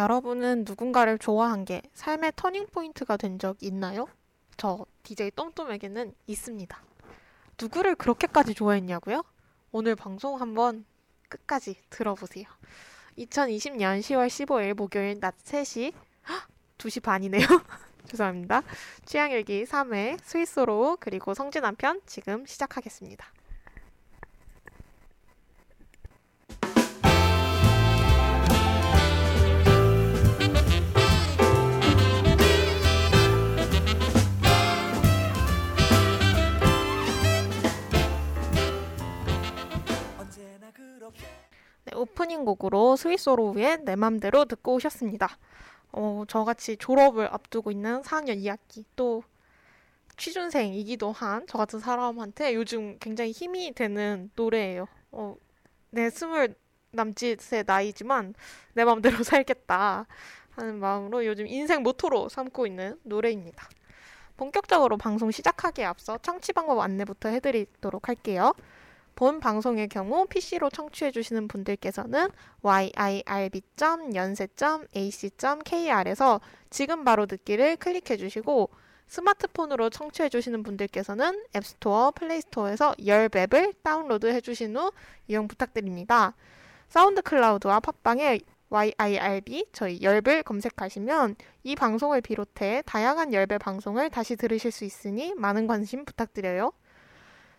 여러분은 누군가를 좋아한 게 삶의 터닝포인트가 된 적 있나요? 저 DJ 똠똠에게는 있습니다. 누구를 그렇게까지 좋아했냐고요? 오늘 방송 한번 끝까지 들어보세요. 2020년 10월 15일 목요일 낮 3시 2시 반이네요. 죄송합니다. 취향일기 3회 스위스로 그리고 성진 한 편 지금 시작하겠습니다. 네, 오프닝 곡으로 스위스로우의 내 맘대로 듣고 오셨습니다. 어, 저같이 졸업을 앞두고 있는 4학년 2학기 또 취준생이기도 한 저 같은 사람한테 요즘 굉장히 힘이 되는 노래예요. 어, 내 스물 남짓의 나이지만 내 마음대로 살겠다 하는 마음으로 요즘 인생 모토로 삼고 있는 노래입니다. 본격적으로 방송 시작하기에 앞서 청취 방법 안내부터 해드리도록 할게요. 본 방송의 경우 PC로 청취해 주시는 분들께서는 yirb.yonsei.ac.kr에서 지금 바로 듣기를 클릭해 주시고 스마트폰으로 청취해 주시는 분들께서는 앱스토어, 플레이스토어에서 열 앱을 다운로드해 주신 후 이용 부탁드립니다. 사운드 클라우드와 팟빵에 YIRB 저희 열을 검색하시면 이 방송을 비롯해 다양한 열의 방송을 다시 들으실 수 있으니 많은 관심 부탁드려요.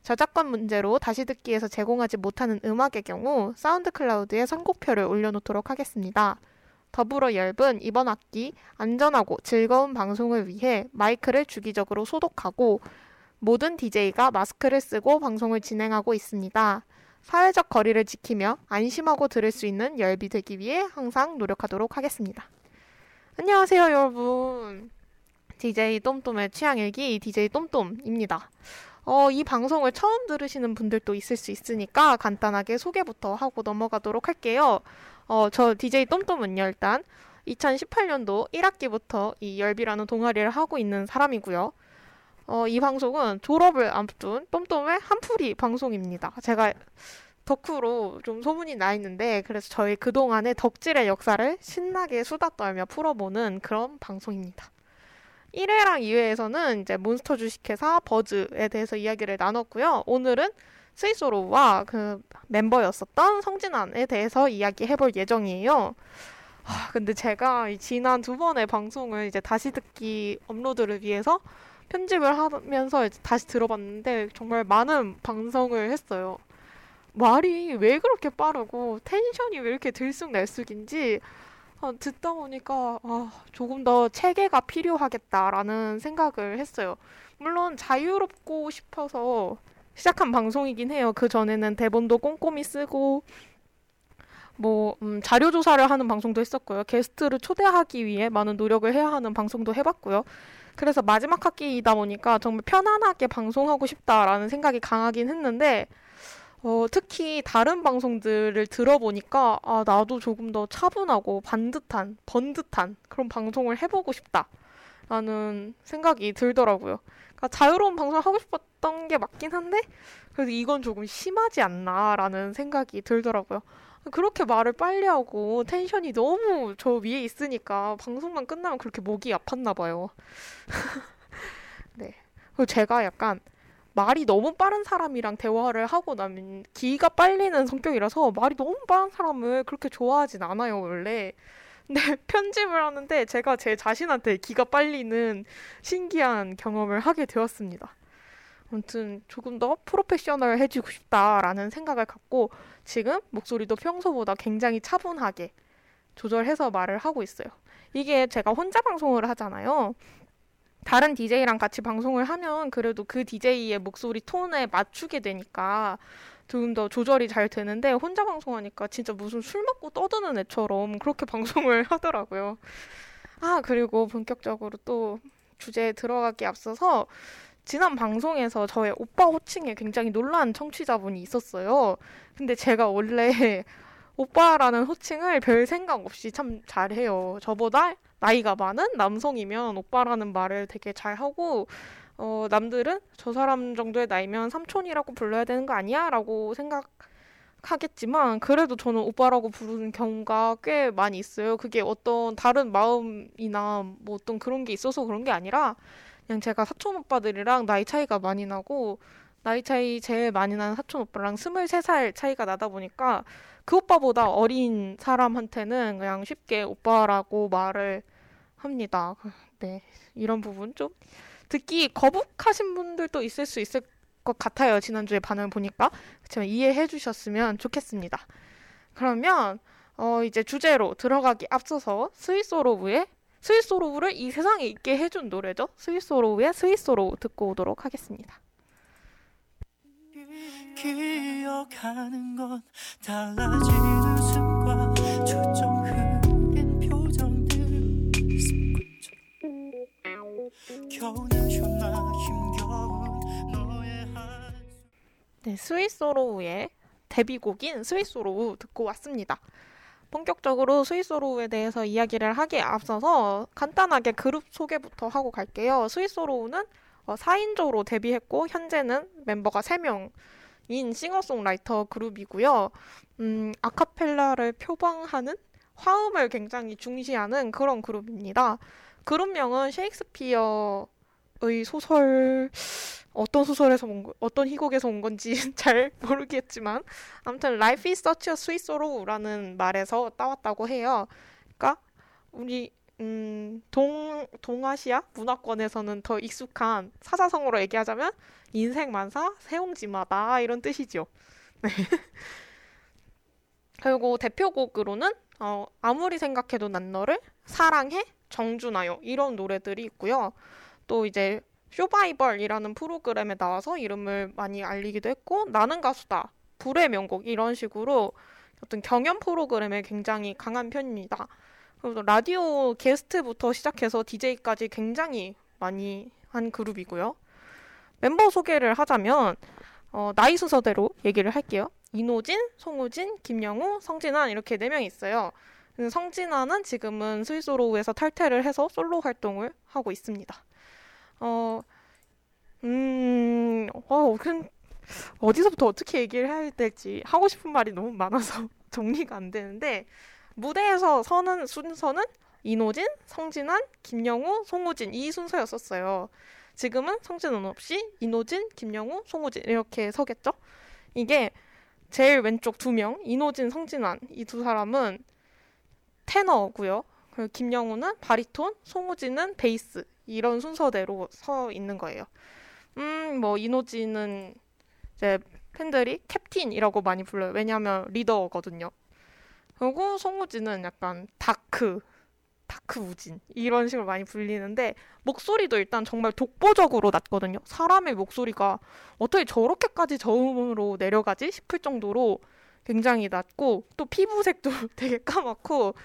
저작권 문제로 다시 듣기에서 제공하지 못하는 음악의 경우 사운드 클라우드에 선곡표를 올려놓도록 하겠습니다. 더불어 열분 이번 학기 안전하고 즐거운 방송을 위해 마이크를 주기적으로 소독하고 모든 DJ가 마스크를 쓰고 방송을 진행하고 있습니다. 사회적 거리를 지키며 안심하고 들을 수 있는 열비 되기 위해 항상 노력하도록 하겠습니다. 안녕하세요, 여러분. DJ 똠똠의 취향일기 DJ 똠똠입니다. 어, 이 방송을 처음 들으시는 분들도 있을 수 있으니까 간단하게 소개부터 하고 넘어가도록 할게요. 어, 저 DJ 똠똠은요, 일단 2018년도 1학기부터 이 열비라는 동아리를 하고 있는 사람이고요. 어, 이 방송은 졸업을 앞둔 똠똠의 한풀이 방송입니다. 제가 덕후로 좀 소문이 나 있는데 그래서 저희 그동안의 덕질의 역사를 신나게 수다 떨며 풀어보는 그런 방송입니다. 1회랑 2회에서는 이제 몬스터 주식회사 버즈에 대해서 이야기를 나눴고요. 오늘은 스위스로와 그 멤버였었던 성진환에 대해서 이야기해 볼 예정이에요. 아, 근데 제가 지난 두 번의 방송을 이제 다시 듣기 업로드를 위해서 편집을 하면서 다시 들어봤는데 정말 많은 방송을 했어요. 말이 왜 그렇게 빠르고 텐션이 왜 이렇게 들쑥날쑥인지 아, 듣다 보니까 아, 조금 더 체계가 필요하겠다라는 생각을 했어요. 물론 자유롭고 싶어서 시작한 방송이긴 해요. 그 전에는 대본도 꼼꼼히 쓰고 뭐 음, 자료 조사를 하는 방송도 했었고요. 게스트를 초대하기 위해 많은 노력을 해야 하는 방송도 해봤고요. 그래서 마지막 학기이다 보니까 정말 편안하게 방송하고 싶다라는 생각이 강하긴 했는데 어, 특히 다른 방송들을 들어보니까 아, 나도 조금 더 차분하고 반듯한, 번듯한 그런 방송을 해보고 싶다라는 생각이 들더라고요. 그러니까 자유로운 방송을 하고 싶었던 게 맞긴 한데 그래도 이건 조금 심하지 않나라는 생각이 들더라고요. 그렇게 말을 빨리 하고 텐션이 너무 저 위에 있으니까 방송만 끝나면 그렇게 목이 아팠나 봐요. 네. 그리고 제가 약간 말이 너무 빠른 사람이랑 대화를 하고 나면 기가 빨리는 성격이라서 말이 너무 빠른 사람을 그렇게 좋아하진 않아요, 원래. 근데 편집을 하는데 제가 제 자신한테 기가 빨리는 신기한 경험을 하게 되었습니다. 아무튼 조금 더 프로페셔널해지고 싶다라는 생각을 갖고 지금 목소리도 평소보다 굉장히 차분하게 조절해서 말을 하고 있어요. 이게 제가 혼자 방송을 하잖아요. 다른 DJ랑 같이 방송을 하면 그래도 그 DJ의 목소리 톤에 맞추게 되니까 좀더 조절이 잘 되는데 혼자 방송하니까 진짜 무슨 술 먹고 떠드는 애처럼 그렇게 방송을 하더라고요. 아, 그리고 본격적으로 또 주제에 들어가기 앞서서 지난 방송에서 저의 오빠 호칭에 굉장히 놀란 청취자분이 있었어요. 근데 제가 원래 오빠라는 호칭을 별 생각 없이 참 잘해요. 저보다 나이가 많은 남성이면 오빠라는 말을 되게 잘 하고 어, 남들은 저 사람 정도의 나이면 삼촌이라고 불러야 되는 거 아니야? 라고 하겠지만 그래도 저는 오빠라고 부르는 경우가 꽤 많이 있어요. 그게 어떤 다른 마음이나 뭐 어떤 그런 게 있어서 그런 게 아니라 그냥 제가 사촌 오빠들이랑 나이 차이가 많이 나고 나이 차이 제일 많이 나는 사촌 오빠랑 23살 차이가 나다 보니까 그 오빠보다 어린 사람한테는 그냥 쉽게 오빠라고 말을 합니다. 네. 이런 부분 좀 듣기 거북하신 분들도 있을 수 있을 것 같아요. 지난주에 반응을 보니까. 그렇지만 이해해 주셨으면 좋겠습니다. 그러면 어 이제 주제로 들어가기 앞서서 스위스로우의 스윗소로우를 이 세상에 있게 해준 노래죠. 스윗소로우의 스윗소로우 듣고 오도록 하겠습니다. 기억하는 건 달라진 웃음과 초점 네, 스윗소로우의 데뷔곡인 스윗소로우 듣고 왔습니다. 본격적으로 스위스로우에 대해서 이야기를 하기에 앞서서 간단하게 그룹 소개부터 하고 갈게요. 스위스로우는 4인조로 어, 데뷔했고 현재는 멤버가 3명인 싱어송라이터 그룹이고요. 음, 아카펠라를 표방하는 화음을 굉장히 중시하는 그런 그룹입니다. 그룹명은 셰익스피어의 소설 어떤 소설에서 온 거, 어떤 희곡에서 온 건지 잘 모르겠지만 아무튼 Life is such a sweet sorrow라는 말에서 따왔다고 해요. 그러니까 우리 음, 동, 동아시아 문화권에서는 더 익숙한 사자성어로 얘기하자면 인생 만사 세옹지마다 이런 뜻이죠. 네. 그리고 대표곡으로는 어, 아무리 생각해도 난 너를 사랑해 정준하요 이런 노래들이 있고요. 또 이제 쇼바이벌이라는 프로그램에 나와서 이름을 많이 알리기도 했고 나는 가수다 불의 명곡 이런 식으로 어떤 경연 프로그램에 굉장히 강한 편입니다. 그래서 라디오 게스트부터 시작해서 DJ까지 굉장히 많이 한 그룹이고요. 멤버 소개를 하자면 어, 나이 순서대로 얘기를 할게요. 이노진, 송우진, 김영우, 성진환 이렇게 네 명이 있어요. 성진환은 지금은 스위스로우에서 탈퇴를 해서 솔로 활동을 하고 있습니다. 어, 음, 어, 그 어디서부터 어떻게 얘기를 해야 될지 하고 싶은 말이 너무 많아서 정리가 안 되는데 무대에서 서는 순서는 이노진, 성진환, 김영우, 송우진 이 순서였었어요. 지금은 성진환 없이 이노진, 김영우, 송우진 이렇게 서겠죠? 이게 제일 왼쪽 두 명, 이노진, 성진환 이 두 사람은 테너고요. 그리고 김영우는 바리톤, 송우진은 베이스 이런 순서대로 서 있는 거예요. 음, 뭐 인호진은 이제 팬들이 캡틴이라고 많이 불러요. 왜냐하면 리더거든요. 그리고 송우진은 약간 dark, dark 우진 이런 식으로 많이 불리는데 목소리도 일단 정말 독보적으로 낮거든요. 사람의 목소리가 어떻게 저렇게까지 저음으로 내려가지 싶을 정도로 굉장히 낮고 또 피부색도 되게 까맣고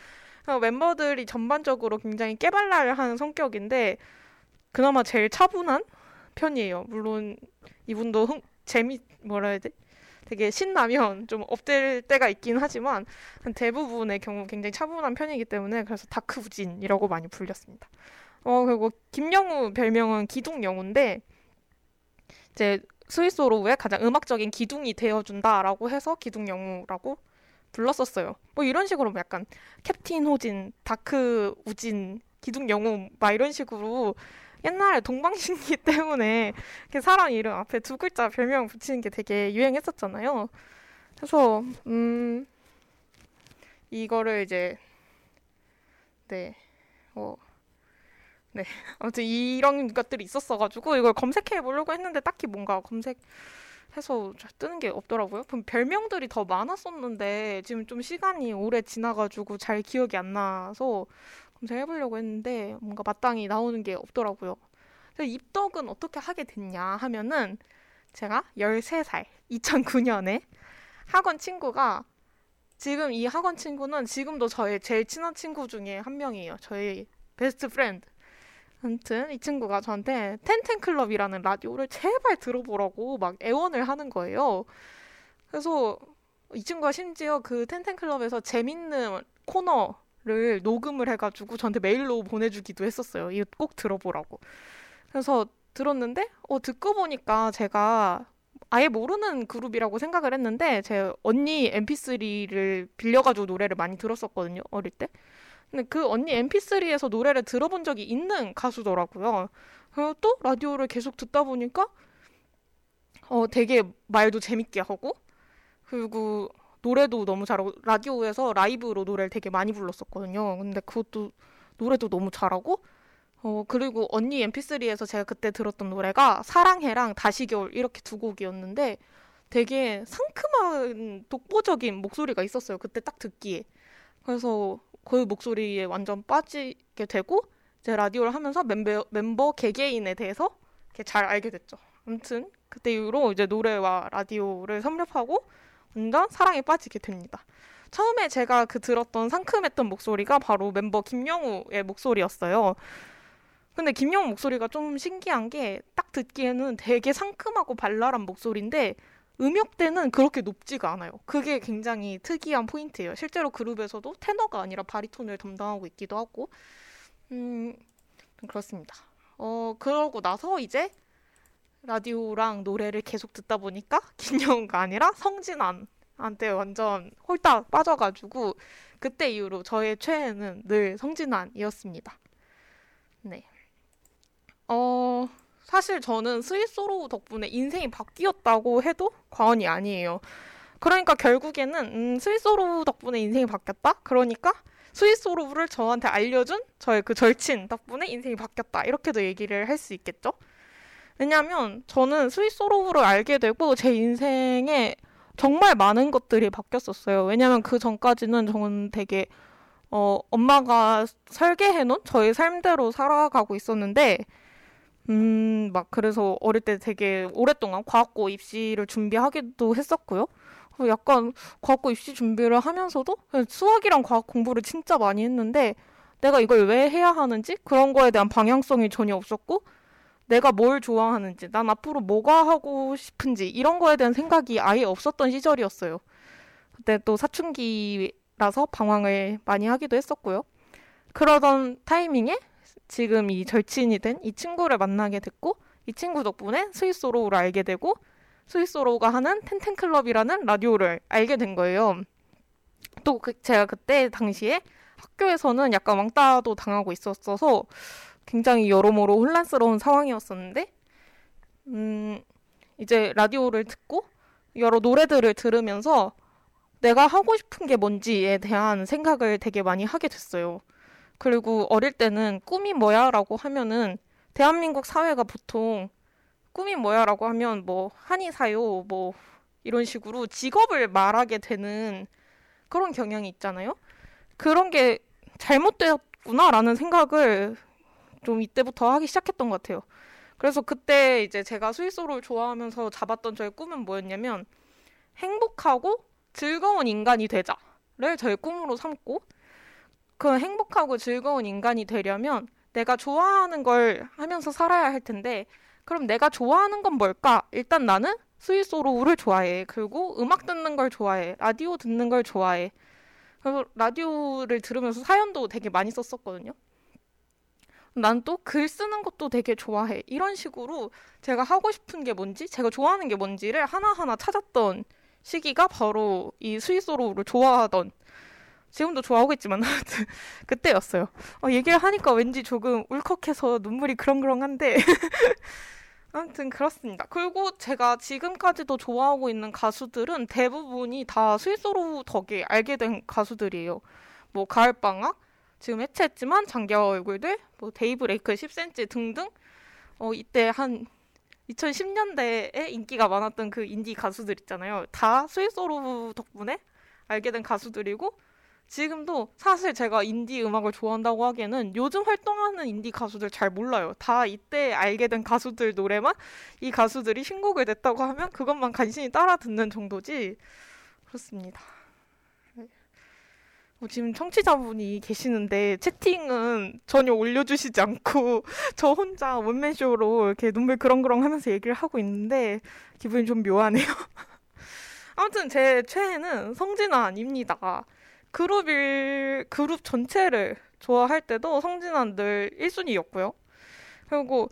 멤버들이 전반적으로 굉장히 깨발랄한 성격인데 그나마 제일 차분한 편이에요. 물론 이분도 흥, 재미 뭐라 해야 돼? 되게 신나면 좀 up될 때가 있긴 하지만 대부분의 경우 굉장히 차분한 편이기 때문에 그래서 dark 우진이라고 많이 불렸습니다. 어 그리고 김영우 별명은 기둥 영우인데 이제 스윗소로우의 가장 음악적인 기둥이 되어준다라고 해서 기둥 영우라고 불렀었어요. 뭐 이런 식으로 뭐 약간 캡틴 호진, 다크 우진, 기둥 영웅 막 이런 식으로 옛날에 동방신기 때문에 사람 이름 앞에 두 글자 별명 붙이는 게 되게 유행했었잖아요. 그래서 음 이거를 이제 네. 어 네. 아무튼 이런 것들이 있었어가지고 이걸 검색해 보려고 했는데 딱히 뭔가 검색 해서 뜨는 게 없더라고요. 그럼 별명들이 더 많았었는데 지금 좀 시간이 오래 지나가지고 잘 기억이 안 나서 검색해 보려고 했는데 뭔가 마땅히 나오는 게 없더라고요. 입덕은 어떻게 하게 됐냐 하면은 제가 13살, 2009년에 학원 친구가 지금 이 학원 친구는 지금도 저의 제일 친한 친구 중에 한 명이에요. 저희 best friend. 아무튼 이 친구가 저한테 텐텐클럽이라는 라디오를 제발 들어보라고 막 애원을 하는 거예요. 그래서 이 친구가 심지어 그 텐텐클럽에서 재밌는 코너를 녹음을 해가지고 저한테 메일로 보내주기도 했었어요. 이거 꼭 들어보라고. 그래서 들었는데 어 듣고 보니까 제가 아예 모르는 그룹이라고 생각을 했는데 제 언니 MP3를 빌려가지고 노래를 많이 들었었거든요 어릴 때. 근데 그 언니 MP3에서 노래를 들어본 적이 있는 가수더라고요. 그리고 또 라디오를 계속 듣다 보니까 어 되게 말도 재밌게 하고 그리고 노래도 너무 잘하고 라디오에서 라이브로 노래를 되게 많이 불렀었거든요. 근데 그것도 노래도 너무 잘하고 어 그리고 언니 MP3에서 제가 그때 들었던 노래가 사랑해랑 다시 겨울 이렇게 두 곡이었는데 되게 상큼한 독보적인 목소리가 있었어요. 그때 딱 듣기에. 그래서 그 목소리에 완전 빠지게 되고 제 라디오를 하면서 멤버 멤버 개개인에 대해서 잘 알게 됐죠. 아무튼 그때 이후로 이제 노래와 라디오를 섭렵하고 완전 사랑에 빠지게 됩니다. 처음에 제가 그 들었던 상큼했던 목소리가 바로 멤버 김영우의 목소리였어요. 근데 김영우 목소리가 좀 신기한 게 딱 듣기에는 되게 상큼하고 발랄한 목소리인데 음역대는 그렇게 높지가 않아요. 그게 굉장히 특이한 포인트예요. 실제로 그룹에서도 테너가 아니라 바리톤을 담당하고 있기도 하고, 음, 그렇습니다. 어, 그러고 나서 이제 라디오랑 노래를 계속 듣다 보니까 김영우가 아니라 성진환한테 완전 홀딱 빠져가지고 그때 이후로 저의 최애는 늘 성진환이었습니다. 네. 어, 사실 저는 스위스로 덕분에 인생이 바뀌었다고 해도 과언이 아니에요. 그러니까 결국에는 음, 스위스로 덕분에 인생이 바뀌었다? 그러니까 스위스로를 저한테 알려준 저의 그 절친 덕분에 인생이 바뀌었다. 이렇게도 얘기를 할 수 있겠죠? 왜냐면 저는 스위스로를 알게 되고 제 인생에 정말 많은 것들이 바뀌었었어요. 왜냐면 그 전까지는 저는 되게 어, 엄마가 설계해 놓은 저의 삶대로 살아가고 있었는데 음, 막 그래서 어릴 때 되게 오랫동안 과학고 입시를 준비하기도 했었고요. 약간 과학고 입시 준비를 하면서도 수학이랑 과학 공부를 진짜 많이 했는데 내가 이걸 왜 해야 하는지 그런 거에 대한 방향성이 전혀 없었고 내가 뭘 좋아하는지 난 앞으로 뭐가 하고 싶은지 이런 거에 대한 생각이 아예 없었던 시절이었어요. 그때 또 사춘기라서 방황을 많이 하기도 했었고요. 그러던 타이밍에 지금 이 절친이 된 이 친구를 만나게 됐고 이 친구 덕분에 스위스로우를 알게 되고 스위스로우가 하는 텐텐클럽이라는 라디오를 알게 된 거예요. 또 그 제가 그때 당시에 학교에서는 약간 왕따도 당하고 있었어서 굉장히 여러모로 혼란스러운 상황이었었는데 음 이제 라디오를 듣고 여러 노래들을 들으면서 내가 하고 싶은 게 뭔지에 대한 생각을 되게 많이 하게 됐어요. 그리고 어릴 때는 꿈이 뭐야라고 하면은 대한민국 사회가 보통 꿈이 뭐야라고 하면 뭐 한의사요 뭐 이런 식으로 직업을 말하게 되는 그런 경향이 있잖아요. 그런 게 잘못되었구나라는 생각을 좀 이때부터 하기 시작했던 것 같아요. 그래서 그때 이제 제가 스위스로를 좋아하면서 잡았던 저의 꿈은 뭐였냐면 행복하고 즐거운 인간이 되자를 저의 꿈으로 삼고 그 행복하고 즐거운 인간이 되려면 내가 좋아하는 걸 하면서 살아야 할 텐데 그럼 내가 좋아하는 건 뭘까? 일단 나는 스위스로우를 좋아해. 그리고 음악 듣는 걸 좋아해. 라디오 듣는 걸 좋아해. 그래서 라디오를 들으면서 사연도 되게 많이 썼었거든요. 난 또 글 쓰는 것도 되게 좋아해. 이런 식으로 제가 하고 싶은 게 뭔지, 제가 좋아하는 게 뭔지를 하나하나 찾았던 시기가 바로 이 스위스로우를 좋아하던 지금도 좋아하고 있지만 그때였어요. 어, 얘기를 하니까 왠지 조금 울컥해서 눈물이 그렁그렁한데 아무튼 그렇습니다. 그리고 제가 지금까지도 좋아하고 있는 가수들은 대부분이 다 스위스로 덕에 알게 된 가수들이에요. 뭐 가을방학, 지금 해체했지만 장기하 얼굴들, 뭐 데이브레이크 10cm 등등 어, 이때 한 2010년대에 인기가 많았던 그 인디 가수들 있잖아요. 다 스윗소로우 덕분에 알게 된 가수들이고 지금도 사실 제가 인디 음악을 좋아한다고 하기에는 요즘 활동하는 인디 가수들 잘 몰라요. 다 이때 알게 된 가수들 노래만 이 가수들이 신곡을 냈다고 하면 그것만 간신히 따라 듣는 정도지. 그렇습니다. 어, 지금 청취자분이 계시는데 채팅은 전혀 올려주시지 않고 저 혼자 원맨쇼로 이렇게 눈물 그렁그렁 하면서 얘기를 하고 있는데 기분이 좀 묘하네요. 아무튼 제 최애는 성진아입니다. 그룹일 그룹 전체를 좋아할 때도 성진환 늘 1순위였고요. 그리고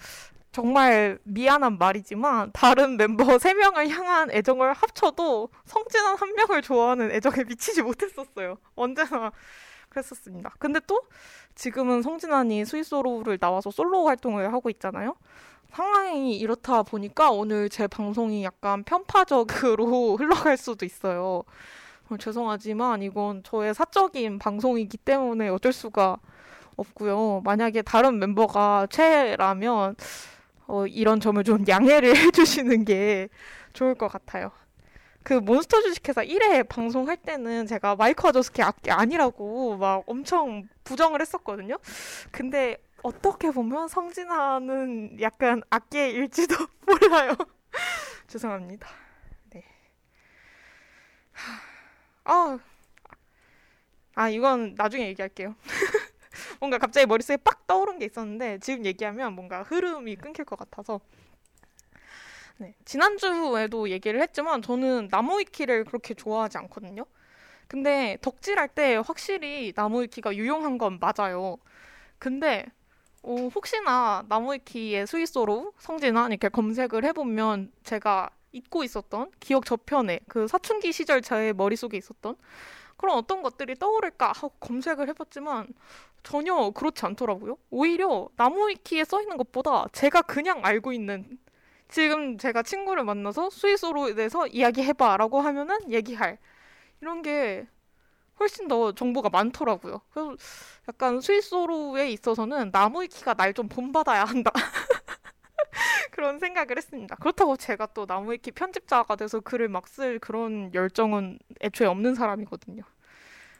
정말 미안한 말이지만 다른 멤버 3명을 향한 애정을 합쳐도 성진한 한 명을 좋아하는 애정에 미치지 못했었어요. 언제나 그랬었습니다. 근데 또 지금은 성진환이 스위스로를 나와서 솔로 활동을 하고 있잖아요. 상황이 이렇다 보니까 오늘 제 방송이 약간 편파적으로 흘러갈 수도 있어요. 어, 죄송하지만 이건 저의 사적인 방송이기 때문에 어쩔 수가 없고요. 만약에 다른 멤버가 최라면 어, 이런 점을 좀 양해를 해주시는 게 좋을 것 같아요. 그 몬스터 주식회사 1회 방송할 때는 제가 마이크 아저스키 악기 아니라고 막 엄청 부정을 했었거든요. 근데 어떻게 보면 성진아는 약간 악기일지도 몰라요. 죄송합니다. 네. 아, 아 이건 나중에 얘기할게요. 뭔가 갑자기 머릿속에 빡 떠오른 게 있었는데 지금 얘기하면 뭔가 흐름이 끊길 것 같아서 네, 지난주에도 얘기를 했지만 저는 나무위키를 그렇게 좋아하지 않거든요. 근데 덕질할 때 확실히 나무위키가 유용한 건 맞아요. 근데 어, 혹시나 나무위키의 스위스로 성진아 이렇게 검색을 해보면 제가 잊고 있었던 기억 저편에 그 사춘기 시절 제 머릿속에 있었던 그런 어떤 것들이 떠오를까 하고 검색을 해봤지만 전혀 그렇지 않더라고요. 오히려 나무위키에 써 있는 것보다 제가 그냥 알고 있는 지금 제가 친구를 만나서 스위스로에 대해서 이야기해봐라고 하면은 얘기할 이런 게 훨씬 더 정보가 많더라고요. 그래서 약간 스위스로에 있어서는 나무위키가 날 좀 본받아야 한다. 그런 생각을 했습니다. 그렇다고 제가 또 나무위키 편집자가 돼서 글을 막 쓸 그런 열정은 애초에 없는 사람이거든요.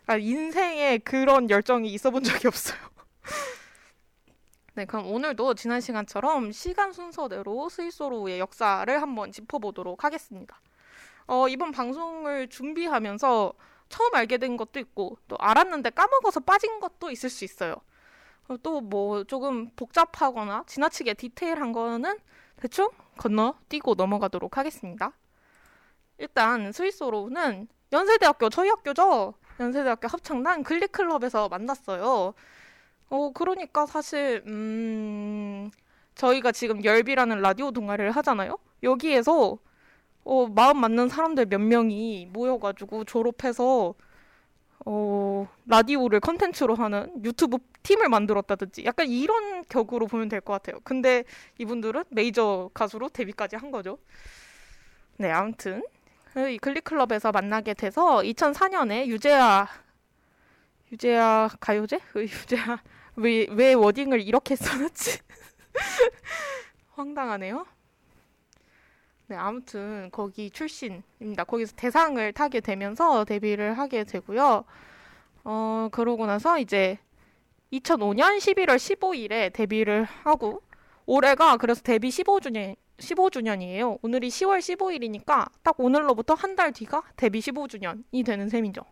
그러니까 인생에 그런 열정이 있어 본 적이 없어요. 네, 그럼 오늘도 지난 시간처럼 시간 순서대로 스위스로의 역사를 한번 짚어보도록 하겠습니다. 어, 이번 방송을 준비하면서 처음 알게 된 것도 있고 또 알았는데 까먹어서 빠진 것도 있을 수 있어요. 어, 또뭐 조금 복잡하거나 지나치게 디테일한 거는 대충 건너뛰고 넘어가도록 하겠습니다. 일단 스위스로는 연세대학교 저희 학교죠. 연세대학교 합창단 글리클럽에서 만났어요. 어, 그러니까 사실, 음, 저희가 지금 열비라는 라디오 동아리를 하잖아요? 여기에서, 어, 마음 맞는 사람들 몇 명이 모여가지고 졸업해서, 어, 라디오를 컨텐츠로 하는 유튜브 팀을 만들었다든지 약간 이런 격으로 보면 될 것 같아요. 근데 이분들은 메이저 가수로 데뷔까지 한 거죠. 네, 아무튼 이 글리클럽에서 만나게 돼서 2004년에 유재하 유재하 가요제? 그 유재하 왜, 왜 워딩을 이렇게 써놨지? 황당하네요. 네, 아무튼 거기 출신입니다. 거기서 대상을 타게 되면서 데뷔를 하게 되고요. 어, 그러고 나서 이제 2005년 11월 15일에 데뷔를 하고 올해가 그래서 데뷔 15주년 15주년이에요. 오늘이 10월 15일이니까 딱 오늘로부터 한 달 뒤가 데뷔 15주년이 되는 셈이죠.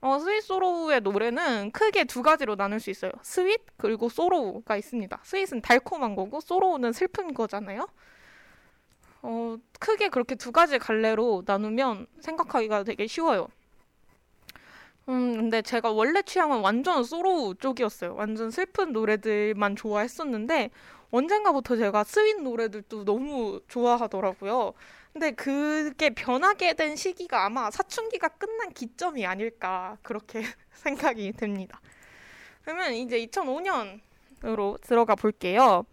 어, Sweet Sorrow의 노래는 크게 두 가지로 나눌 수 있어요. Sweet 그리고 Sorrow가 있습니다. Sweet은 달콤한 거고 Sorrow는 슬픈 거잖아요. 어, 크게 그렇게 두 가지 갈래로 나누면 생각하기가 되게 쉬워요. 음, 근데 제가 원래 취향은 완전 Sorrow 쪽이었어요. 완전 슬픈 노래들만 좋아했었는데 언젠가부터 제가 Sweet 노래들도 너무 좋아하더라고요. 근데 그게 변하게 된 시기가 아마 사춘기가 끝난 기점이 아닐까 그렇게 생각이 됩니다. 그러면 이제 2005년으로 들어가 볼게요.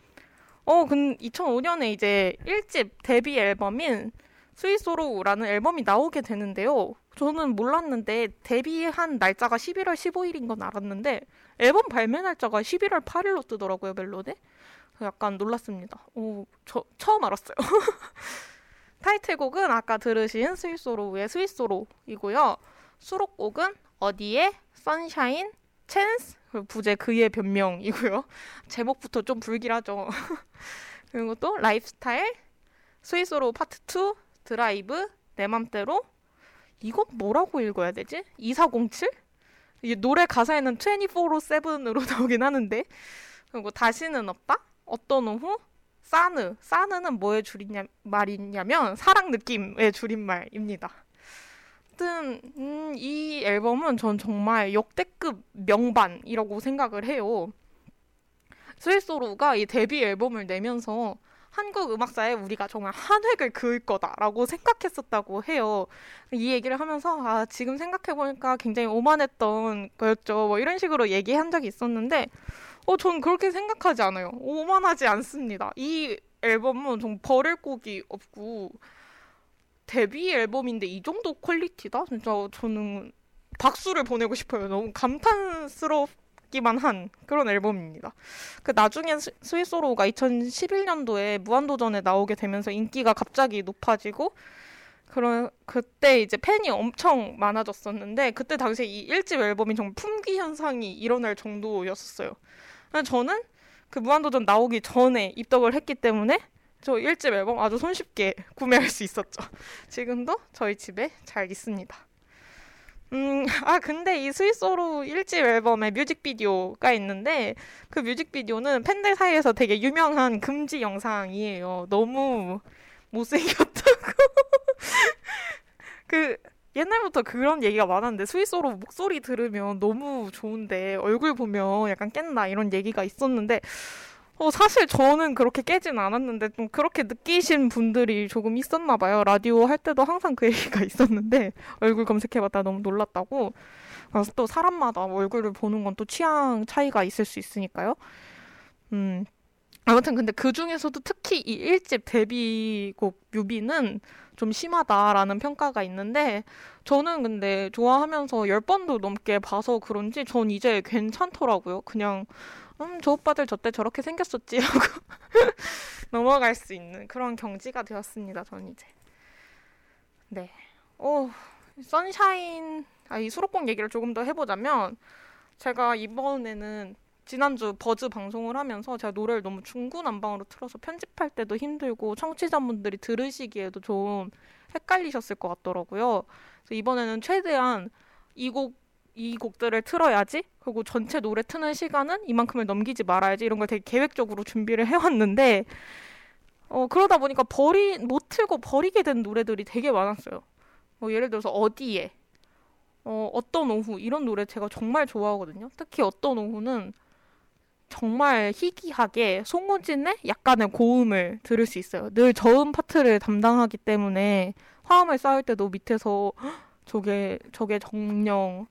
어, 근 2005년에 이제 1집 데뷔 앨범인 Sweet Sorrow라는 앨범이 나오게 되는데요. 저는 몰랐는데 데뷔한 날짜가 11월 15일인 건 알았는데 앨범 발매 날짜가 11월 8일로 뜨더라고요, 멜론에. 약간 놀랐습니다. 오, 저 처음 알았어요. 타이틀곡은 아까 들으신 스위소로우의 스위소로이고요. 수록곡은 어디에 Sunshine 찬스 부제 그의 변명이고요. 제목부터 좀 불길하죠. 그리고 또 라이프스타일 Sweet Sorrow 파트 2 드라이브 내 맘대로 이건 뭐라고 읽어야 되지? 2407? 이게 노래 가사에는 24로 7으로 나오긴 하는데 그리고 다시는 없다? 어떤 오후? 사느. 사느는 뭐의 줄이냐 말이냐면 사랑 느낌의 줄임말입니다. 하여튼 음, 이 앨범은 전 정말 역대급 명반이라고 생각을 해요. 스위스로가 이 데뷔 앨범을 내면서 한국 음악사에 우리가 정말 한 획을 그을 거다라고 생각했었다고 해요. 이 얘기를 하면서 아 지금 생각해 보니까 굉장히 오만했던 거였죠. 뭐 이런 식으로 얘기한 적이 있었는데 어 전 그렇게 생각하지 않아요. 오만하지 않습니다. 이 앨범은 좀 버릴 곡이 없고 데뷔 앨범인데 이 정도 퀄리티다? 진짜 저는 박수를 보내고 싶어요. 너무 감탄스럽기만 한 그런 앨범입니다. 그 나중에 스위스로가 2011년도에 무한도전에 나오게 되면서 인기가 갑자기 높아지고 그런 그때 이제 팬이 엄청 많아졌었는데 그때 당시에 이 일집 앨범이 정말 품귀 현상이 일어날 정도였었어요. 저는 그 무한도전 나오기 전에 입덕을 했기 때문에 저 1집 앨범 아주 손쉽게 구매할 수 있었죠. 지금도 저희 집에 잘 있습니다. 음, 아, 근데 이 스위스로 1집 앨범에 뮤직비디오가 있는데, 그 뮤직비디오는 팬들 사이에서 되게 유명한 금지 영상이에요. 너무 못생겼다고. 그, 옛날부터 그런 얘기가 많았는데, 스위스로 목소리 들으면 너무 좋은데, 얼굴 보면 약간 깬다, 이런 얘기가 있었는데, 어, 사실 저는 그렇게 깨진 않았는데 좀 그렇게 느끼신 분들이 조금 있었나 봐요. 라디오 할 때도 항상 그 얘기가 있었는데 얼굴 검색해봤다 너무 놀랐다고. 그래서 또 사람마다 얼굴을 보는 건 또 취향 차이가 있을 수 있으니까요. 음. 아무튼 근데 그 중에서도 특히 이 1집 데뷔곡 뮤비는 좀 심하다라는 평가가 있는데 저는 근데 좋아하면서 10번도 넘게 봐서 그런지 전 이제 괜찮더라고요. 그냥 음, 저 오빠들 저때 저렇게 생겼었지 하고 넘어갈 수 있는 그런 경지가 되었습니다. 전 이제. 네. 오, 선샤인, 아, 이 수록곡 얘기를 조금 더 해보자면, 제가 이번에는 지난주 버즈 방송을 하면서 제가 노래를 너무 중구난방으로 틀어서 편집할 때도 힘들고 청취자분들이 들으시기에도 좀 헷갈리셨을 것 같더라고요. 그래서 이번에는 최대한 이 곡 이 곡들을 틀어야지. 그리고 전체 노래 트는 시간은 이만큼을 넘기지 말아야지. 이런 걸 되게 계획적으로 준비를 해왔는데, 어, 그러다 보니까 버리, 못 틀고 버리게 된 노래들이 되게 많았어요. 뭐 예를 들어서 어디에, 어, 어떤 오후, 이런 노래 제가 정말 좋아하거든요. 특히 어떤 오후는 정말 희귀하게 송호진의 약간의 고음을 들을 수 있어요. 늘 저음 파트를 담당하기 때문에 화음을 쌓을 때도 밑에서 저게, 저게 정령,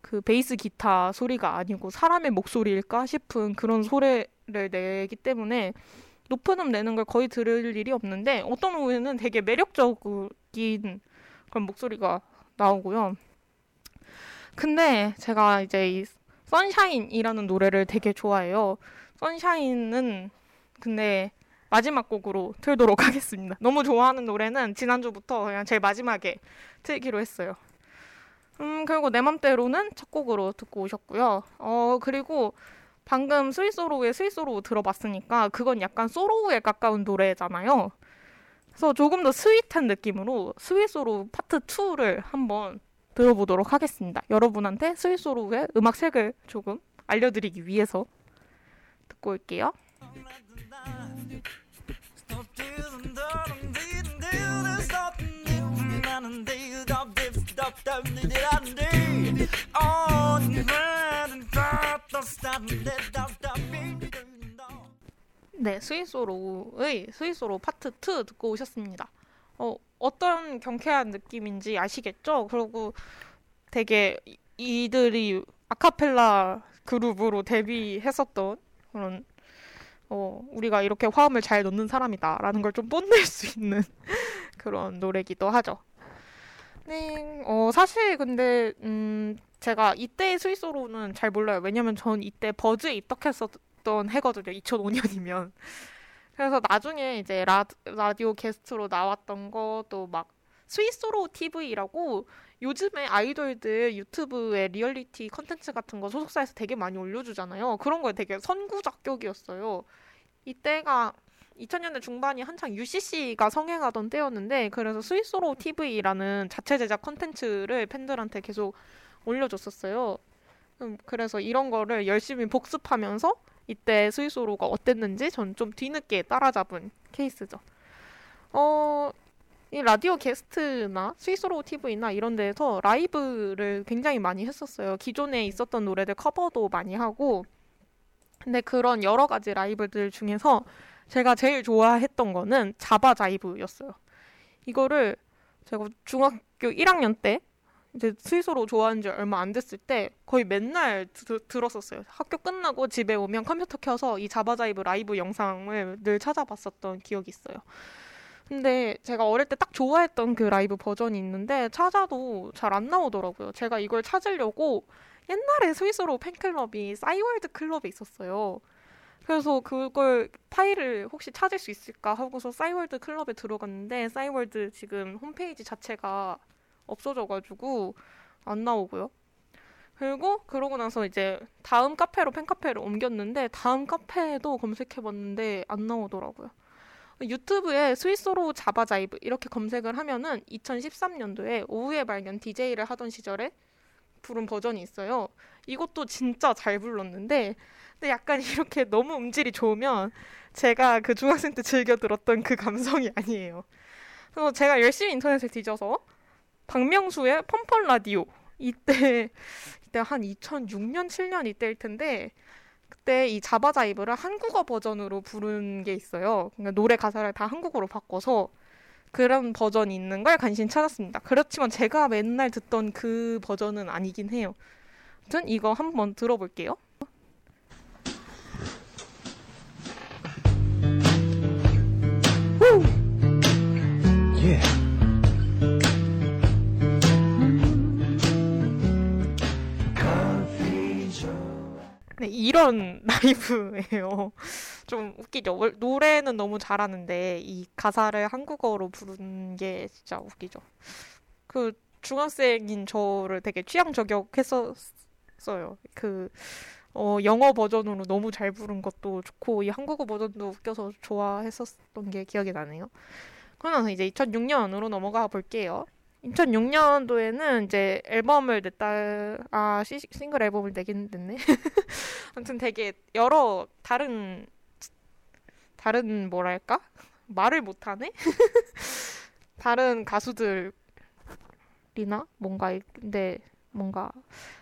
그 베이스 기타 소리가 아니고 사람의 목소리일까 싶은 그런 소리를 내기 때문에 높은 음 내는 걸 거의 들을 일이 없는데 어떤 후에는 되게 매력적인 그런 목소리가 나오고요. 근데 제가 이제 이 선샤인이라는 노래를 되게 좋아해요. 선샤인은 근데 마지막 곡으로 틀도록 하겠습니다. 너무 좋아하는 노래는 지난주부터 그냥 제일 마지막에 틀기로 했어요. 음, 그리고 내 맘대로는 첫 곡으로 듣고 오셨고요. 어, 그리고 방금 Sweet Sorrow의 Sweet Sorrow 들어봤으니까 그건 약간 Sorrow에 가까운 노래잖아요. 그래서 조금 더 sweet한 느낌으로 Sweet Sorrow 파트 2를 한번 들어보도록 하겠습니다. 여러분한테 Sweet Sorrow의 음악 색을 조금 알려드리기 위해서 듣고 올게요. 네, 스위스로의 스위스로 파트 2 듣고 오셨습니다. 어, 어떤 경쾌한 느낌인지 아시겠죠? 그리고 되게 이들이 아카펠라 그룹으로 데뷔했었던 그런 어, 우리가 이렇게 화음을 잘 넣는 사람이다라는 걸 좀 뽐낼 수 있는 그런 노래기도 하죠. 네, 어, 사실 근데, 음, 제가 이때 스위스로는 잘 몰라요. 왜냐면 전 이때 버즈에 입덕했었던 해거든요. 2005년이면. 그래서 나중에 이제 라, 라디오 게스트로 나왔던 것도 막 Sweet Sorrow TV라고 요즘에 아이돌들 유튜브에 리얼리티 컨텐츠 같은 거 소속사에서 되게 많이 올려주잖아요. 그런 거에 되게 선구자격이었어요. 이때가 2000년대 중반이 한창 UCC가 성행하던 때였는데 그래서 Sweet Sorrow TV라는 자체 제작 컨텐츠를 팬들한테 계속 올려줬었어요. 음, 그래서 이런 거를 열심히 복습하면서 이때 Sweet Sorrow가 어땠는지 전 좀 뒤늦게 따라잡은 케이스죠. 어, 이 라디오 게스트나 Sweet Sorrow TV나 이런 데에서 라이브를 굉장히 많이 했었어요. 기존에 있었던 노래들 커버도 많이 하고 근데 그런 여러 가지 라이브들 중에서 제가 제일 좋아했던 거는 Java Jive였어요. 이거를 제가 중학교 1학년 때 이제 Sweet Sorrow 좋아한 지 얼마 안 됐을 때 거의 맨날 드, 들었었어요. 학교 끝나고 집에 오면 컴퓨터 켜서 이 Java Jive 라이브 영상을 늘 찾아봤었던 기억이 있어요. 근데 제가 어릴 때 딱 좋아했던 그 라이브 버전이 있는데 찾아도 잘 안 나오더라고요. 제가 이걸 찾으려고 옛날에 Sweet Sorrow 팬클럽이 싸이월드 클럽에 있었어요. 그래서 그걸 파일을 혹시 찾을 수 있을까 하고서 싸이월드 클럽에 들어갔는데 싸이월드 지금 홈페이지 자체가 없어져가지고 안 나오고요. 그리고 그러고 나서 이제 다음 카페로 팬카페를 옮겼는데 다음 카페도 검색해봤는데 안 나오더라고요. 유튜브에 스위스로 자바자이브 이렇게 검색을 하면은 2013년도에 오후에 발견 DJ를 하던 시절에 부른 버전이 있어요. 이것도 진짜 잘 불렀는데 근데 약간 이렇게 너무 음질이 좋으면 제가 그 중학생 때 즐겨 들었던 그 감성이 아니에요. 그래서 제가 열심히 인터넷에 뒤져서 박명수의 펌펀 라디오 이때 이때 한 2006년 7년 이때일 텐데 그때 이 자바자이브를 한국어 버전으로 부른 게 있어요. 그러니까 노래 가사를 다 한국어로 바꿔서 그런 버전이 있는 걸 간신히 찾았습니다. 그렇지만 제가 맨날 듣던 그 버전은 아니긴 해요. 아무튼 이거 한번 들어볼게요. 네, 이런 라이브예요. 좀 웃기죠. 노래는 너무 잘하는데 이 가사를 한국어로 부른 게 진짜 웃기죠. 그 중학생인 저를 되게 취향 저격했었어요. 그 어, 영어 버전으로 너무 잘 부른 것도 좋고 이 한국어 버전도 웃겨서 좋아했었던 게 기억이 나네요. 그러면서 이제 2006년으로 넘어가 볼게요. 2006년도에는 이제 앨범을 냈다, 아, 시, 싱글 앨범을 내긴 냈네. 아무튼 되게 여러 다른, 다른 뭐랄까? 말을 못하네? 다른 가수들이나 뭔가, 근데 뭔가,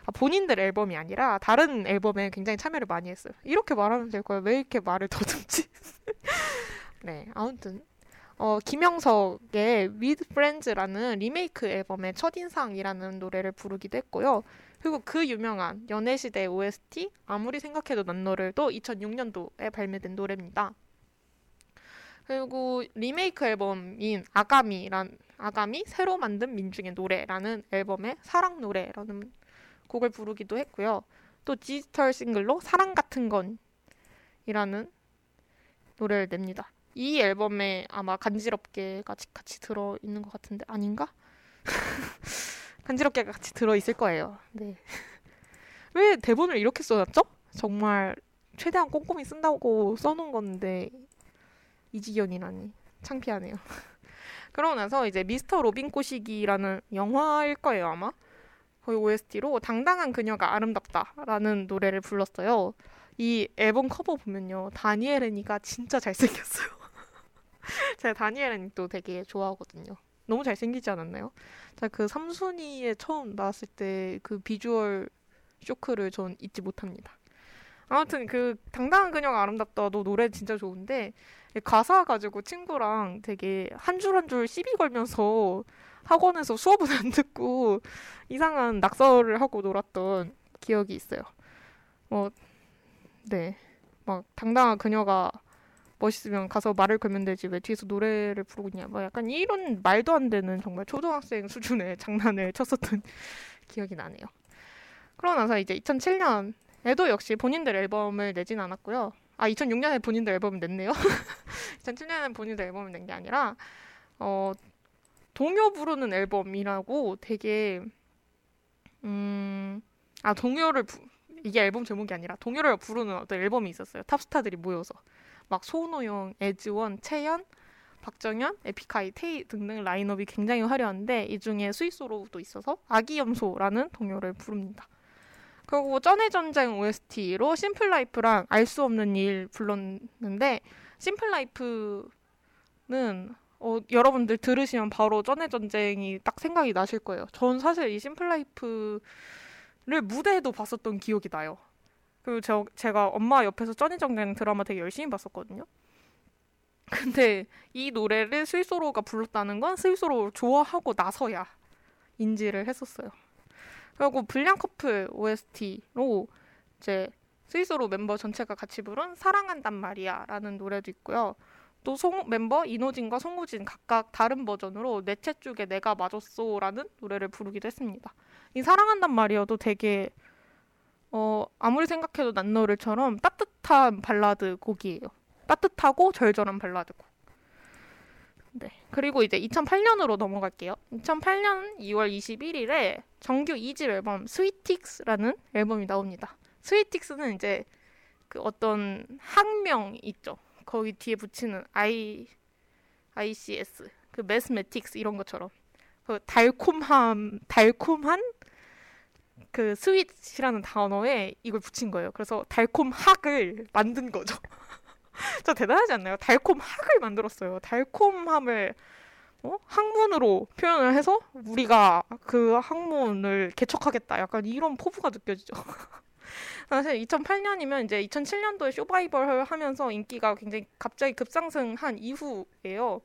아, 본인들 앨범이 아니라 다른 앨범에 굉장히 참여를 많이 했어요. 이렇게 말하면 될 거야. 왜 이렇게 말을 더듬지? 네, 아무튼 어, 김영석의 With Friends라는 리메이크 앨범의 첫인상이라는 노래를 부르기도 했고요. 그리고 그 유명한 연애시대 OST 아무리 생각해도 난 너를 또 2006년도에 발매된 노래입니다. 그리고 리메이크 앨범인 아가미란 아가미 새로 만든 민중의 노래라는 앨범의 사랑 노래라는 곡을 부르기도 했고요. 또 디지털 싱글로 사랑 같은 건이라는 노래를 냅니다. 이 앨범에 아마 간지럽게가 같이, 들어 있는 것 같은데 아닌가? 간지럽게 같이 들어 있을 거예요. 네. 왜 대본을 이렇게 써놨죠? 정말 최대한 꼼꼼히 쓴다고 써놓은 건데 이 지경이라니 창피하네요. 그러고 나서 이제 미스터 로빈 꼬시기라는 영화일 거예요 아마 거의 OST로 당당한 그녀가 아름답다라는 노래를 불렀어요. 이 앨범 커버 보면요 다니엘 헤니가 진짜 잘생겼어요. 제가 다니엘은 또 되게 좋아하거든요. 너무 잘생기지 않았나요? 제가 그 삼순이에 처음 나왔을 때 그 비주얼 쇼크를 전 잊지 못합니다. 아무튼 그 당당한 그녀가 아름답다도 노래 진짜 좋은데 가사 가지고 친구랑 되게 한 줄 한 줄 시비 걸면서 학원에서 수업은 안 듣고 이상한 낙서를 하고 놀았던 기억이 있어요. 어, 네. 막 당당한 그녀가 멋있으면 가서 말을 걸면 되지 왜 뒤에서 노래를 부르고 있냐 뭐 약간 이런 말도 안 되는 정말 초등학생 수준의 장난을 쳤었던 기억이 나네요. 그러고 나서 이제 2007년에도 역시 본인들 앨범을 내진 않았고요. 아 2006년에 본인들 앨범을 냈네요. 2007년에 본인들 앨범을 낸 게 아니라 어 동요 부르는 앨범이라고 되게 음 아 동요를 부, 이게 앨범 제목이 아니라 동요를 부르는 어떤 앨범이 있었어요. 탑스타들이 모여서 막 손호영, 애즈원, 채연, 박정현, 에픽하이, 테이 등등 라인업이 굉장히 화려한데 이 중에 Sweet Sorrow도 있어서 아기염소라는 동요를 부릅니다. 그리고 쩐의 전쟁 OST로 Simple Life랑 알 수 없는 일 불렀는데 Simple Life는 어, 여러분들 들으시면 바로 쩐의 전쟁이 딱 생각이 나실 거예요. 전 사실 이 Simple Life를 무대에도 봤었던 기억이 나요. 그리고 저, 제가 엄마 옆에서 쩐의 전쟁이라는 드라마 되게 열심히 봤었거든요. 근데 이 노래를 스윗소로우가 불렀다는 건 스윗소로우 좋아하고 나서야 인지를 했었어요. 그리고 불량 커플 OST로 이제 스윗소로우 멤버 전체가 같이 부른 사랑한단 말이야라는 노래도 있고요. 또 송, 멤버 인호진과 송우진 각각 다른 버전으로 내채 쪽에 내가 맞았소라는 노래를 부르기도 했습니다. 이 사랑한단 말이야도 되게 어, 아무리 생각해도 난 노래처럼 따뜻한 발라드 곡이에요. 따뜻하고 절절한 발라드 곡. 네. 그리고 이제 2008년으로 넘어갈게요. 2008년 2월 21일에 정규 2집 앨범 Sweetics라는 앨범이 나옵니다. Sweetics는 이제 그 어떤 학명 있죠. 거기 뒤에 붙이는 I ICS 그 mathematics 이런 것처럼 그 달콤함 달콤한 그 sweet이라는 단어에 이걸 붙인 거예요. 그래서 달콤학을 만든 거죠. 저 대단하지 않나요? 달콤학을 만들었어요. 달콤함을 어? 학문으로 표현을 해서 우리가 그 학문을 개척하겠다. 약간 이런 포부가 느껴지죠. 사실 2008년이면 이제 2007년도에 쇼바이벌 하면서 인기가 굉장히 갑자기 급상승한 이후예요.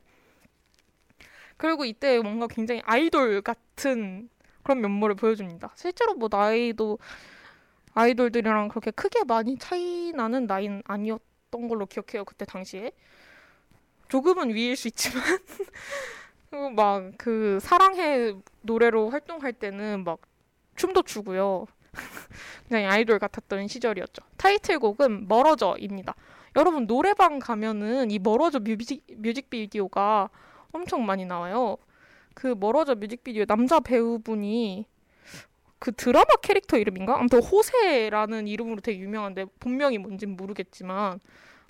그리고 이때 뭔가 굉장히 아이돌 같은 그런 면모를 보여줍니다. 실제로 뭐 나이도 아이돌들이랑 그렇게 크게 많이 차이 나는 나이는 아니었던 걸로 기억해요. 그때 당시에. 조금은 위일 수 있지만 막 그 사랑해 노래로 활동할 때는 막 춤도 추고요. 그냥 아이돌 같았던 시절이었죠. 타이틀곡은 멀어져입니다. 여러분 노래방 가면은 이 멀어져 뮤직, 뮤직비디오가 엄청 많이 나와요. 그 멀어져 뮤직비디오 남자 배우분이 그 드라마 캐릭터 이름인가? 아무튼 호세라는 이름으로 되게 유명한데 본명이 뭔진 모르겠지만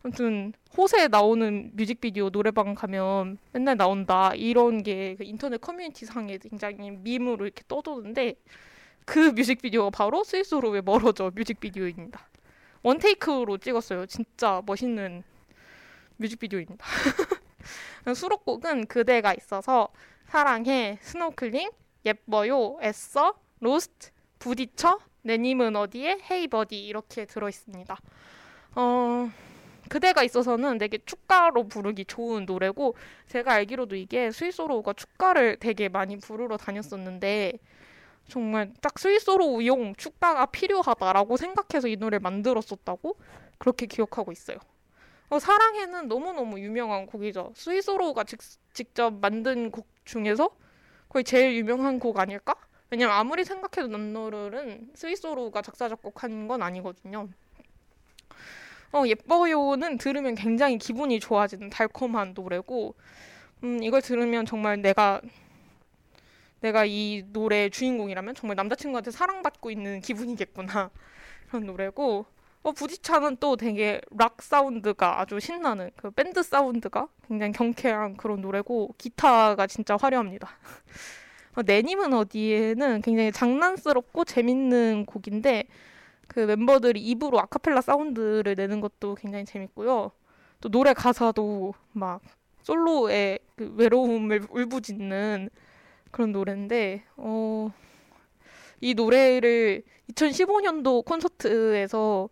아무튼 호세 나오는 뮤직비디오 노래방 가면 맨날 나온다 이런 게 그 인터넷 커뮤니티 상에 굉장히 밈으로 이렇게 떠도는데 그 뮤직비디오가 바로 스윗소로우의 멀어져 뮤직비디오입니다. one take로 찍었어요. 진짜 멋있는 뮤직비디오입니다. 수록곡은 그대가 있어서 사랑해, 스노클링, 예뻐요, 애써, Lost, 부딪혀, 내 님은 어디에, Hey Buddy 이렇게 들어 있습니다. 어, 그대가 있어서는 되게 축가로 부르기 좋은 노래고 제가 알기로도 이게 스윗소로우가 축가를 되게 많이 부르러 다녔었는데 정말 딱 스윗소로우용 축가가 필요하다라고 생각해서 이 노래를 만들었었다고 그렇게 기억하고 있어요. 어, 사랑해는 너무너무 유명한 곡이죠. 스위스로가 직, 직접 만든 곡 중에서 거의 제일 유명한 곡 아닐까? 왜냐면 아무리 생각해도 난노를은 스위스로가 작사 작곡한 건 아니거든요. 어, 예뻐요는 들으면 굉장히 기분이 좋아지는 달콤한 노래고, 음, 이걸 들으면 정말 내가 내가 이 노래의 주인공이라면 정말 남자친구한테 사랑받고 있는 기분이겠구나 그런 노래고 어, 부디차는 또 되게 락 사운드가 아주 신나는 그 밴드 사운드가 굉장히 경쾌한 그런 노래고 기타가 진짜 화려합니다. 어, 내님은 어디에는 굉장히 장난스럽고 재밌는 곡인데 그 멤버들이 입으로 아카펠라 사운드를 내는 것도 굉장히 재밌고요. 또 노래 가사도 막 솔로의 그 외로움을 울부짖는 그런 노래인데 어, 이 노래를 2015년도 콘서트에서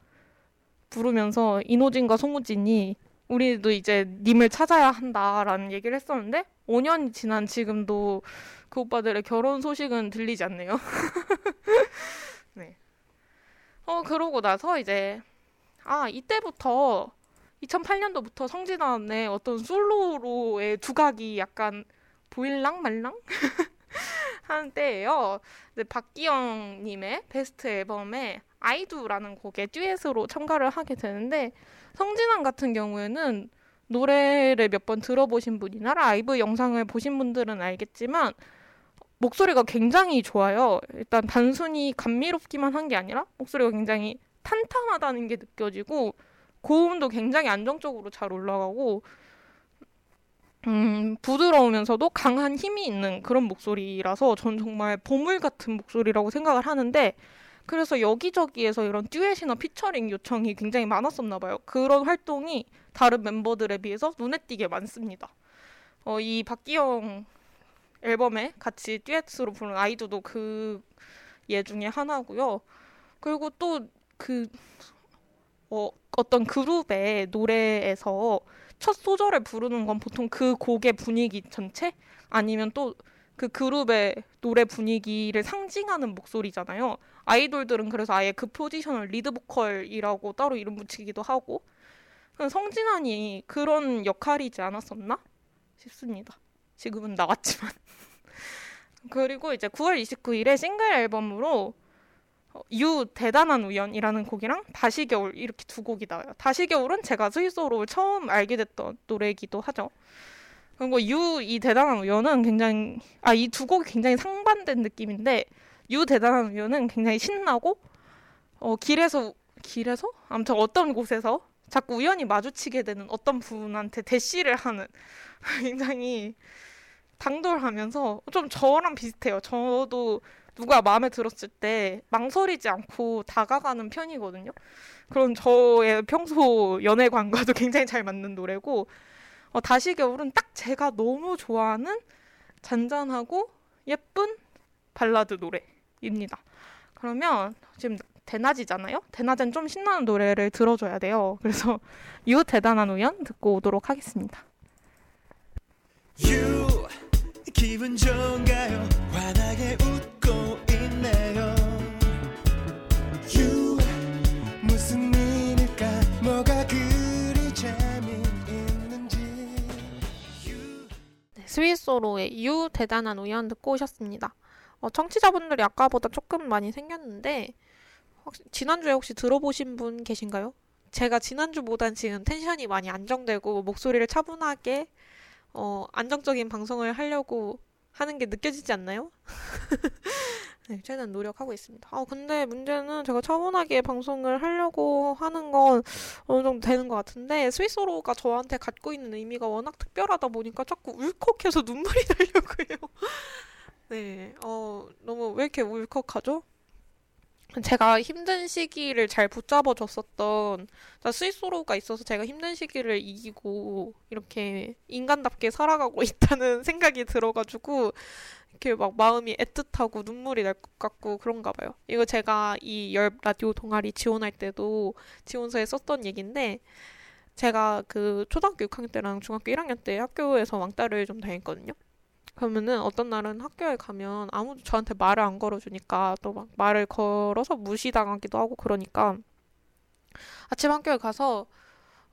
부르면서 이노진과 송우진이 우리도 이제 님을 찾아야 한다라는 얘기를 했었는데 5년 지난 지금도 그 오빠들의 결혼 소식은 들리지 않네요. 네. 어 그러고 나서 이제 아 이때부터 2008년도부터 성진환의 어떤 솔로로의 두각이 약간 보일랑 말랑 하는 때예요. 박기영 님의 베스트 앨범에 아이두라는 곡에 듀엣으로 참가를 하게 되는데 성진환 같은 경우에는 노래를 몇 번 들어보신 분이나 라이브 영상을 보신 분들은 알겠지만 목소리가 굉장히 좋아요. 일단 단순히 감미롭기만 한 게 아니라 목소리가 굉장히 탄탄하다는 게 느껴지고 고음도 굉장히 안정적으로 잘 올라가고 음, 부드러우면서도 강한 힘이 있는 그런 목소리라서 전 정말 보물 같은 목소리라고 생각을 하는데 그래서 여기저기에서 이런 듀엣이나 피처링 요청이 굉장히 많았었나 봐요. 그런 활동이 다른 멤버들에 비해서 눈에 띄게 많습니다. 어, 이 박기영 앨범에 같이 듀엣으로 부른 아이도도 그 예 중에 하나고요. 그리고 또그 어, 어떤 그룹의 노래에서 첫 소절을 부르는 건 보통 그 곡의 분위기 전체 아니면 또 그 그룹의 노래 분위기를 상징하는 목소리잖아요. 아이돌들은 그래서 아예 그 포지션을 리드 보컬이라고 따로 이름 붙이기도 하고 성진환이 그런 역할이지 않았었나 싶습니다. 지금은 나왔지만. 그리고 이제 9월 29일에 싱글 앨범으로 어, 유 대단한 우연이라는 곡이랑 다시 겨울 이렇게 두 곡이 나와요. 다시 겨울은 제가 스위스로 처음 알게 됐던 노래이기도 하죠. 그리고 유 이 대단한 우연은 굉장히 아 이 두 곡이 굉장히 상반된 느낌인데 유 대단한 우연은 굉장히 신나고 어 길에서 길에서 아무튼 어떤 곳에서 자꾸 우연히 마주치게 되는 어떤 분한테 대시를 하는 굉장히 당돌하면서 좀 저랑 비슷해요. 저도 누가 마음에 들었을 때 망설이지 않고 다가가는 편이거든요. 그런 저의 평소 연애관과도 굉장히 잘 맞는 노래고 어, 다시 겨울은 딱 제가 너무 좋아하는 잔잔하고 예쁜 발라드 노래 입니다. 그러면 지금 대낮이잖아요. 대낮엔 좀 신나는 노래를 들어줘야 돼요. 그래서 유 대단한 우연 듣고 오도록 하겠습니다. 유 기분 좋은가요? 환하게 웃고 있네요. 유 무슨 일일까? 뭐가 그리 재미있는지. 네, 스위스로의 유 대단한 우연 듣고 오셨습니다. 어, 청취자분들이 아까보다 조금 많이 생겼는데 혹시 지난주에 혹시 들어보신 분 계신가요? 제가 지난주보단 지금 텐션이 많이 안정되고 목소리를 차분하게 어, 안정적인 방송을 하려고 하는 게 느껴지지 않나요? 네, 최대한 노력하고 있습니다. 아, 근데 문제는 제가 차분하게 방송을 하려고 하는 건 어느 정도 되는 것 같은데, 스위스로가 저한테 갖고 있는 의미가 워낙 특별하다 보니까 자꾸 울컥해서 눈물이 나려고요. 네, 어, 너무 왜 이렇게 울컥하죠? 제가 힘든 시기를 잘 붙잡아 줬었던 스위스로가 있어서 제가 힘든 시기를 이기고 이렇게 인간답게 살아가고 있다는 생각이 들어가지고 이렇게 막 마음이 애틋하고 눈물이 날 것 같고 그런가 봐요. 이거 제가 이 열 라디오 동아리 지원할 때도 지원서에 썼던 얘기인데 제가 그 초등학교 6학년 때랑 중학교 1학년 때 학교에서 왕따를 좀 당했거든요. 그러면은 어떤 날은 학교에 가면 아무도 저한테 말을 안 걸어주니까 또 막 말을 걸어서 무시당하기도 하고 그러니까 아침 학교에 가서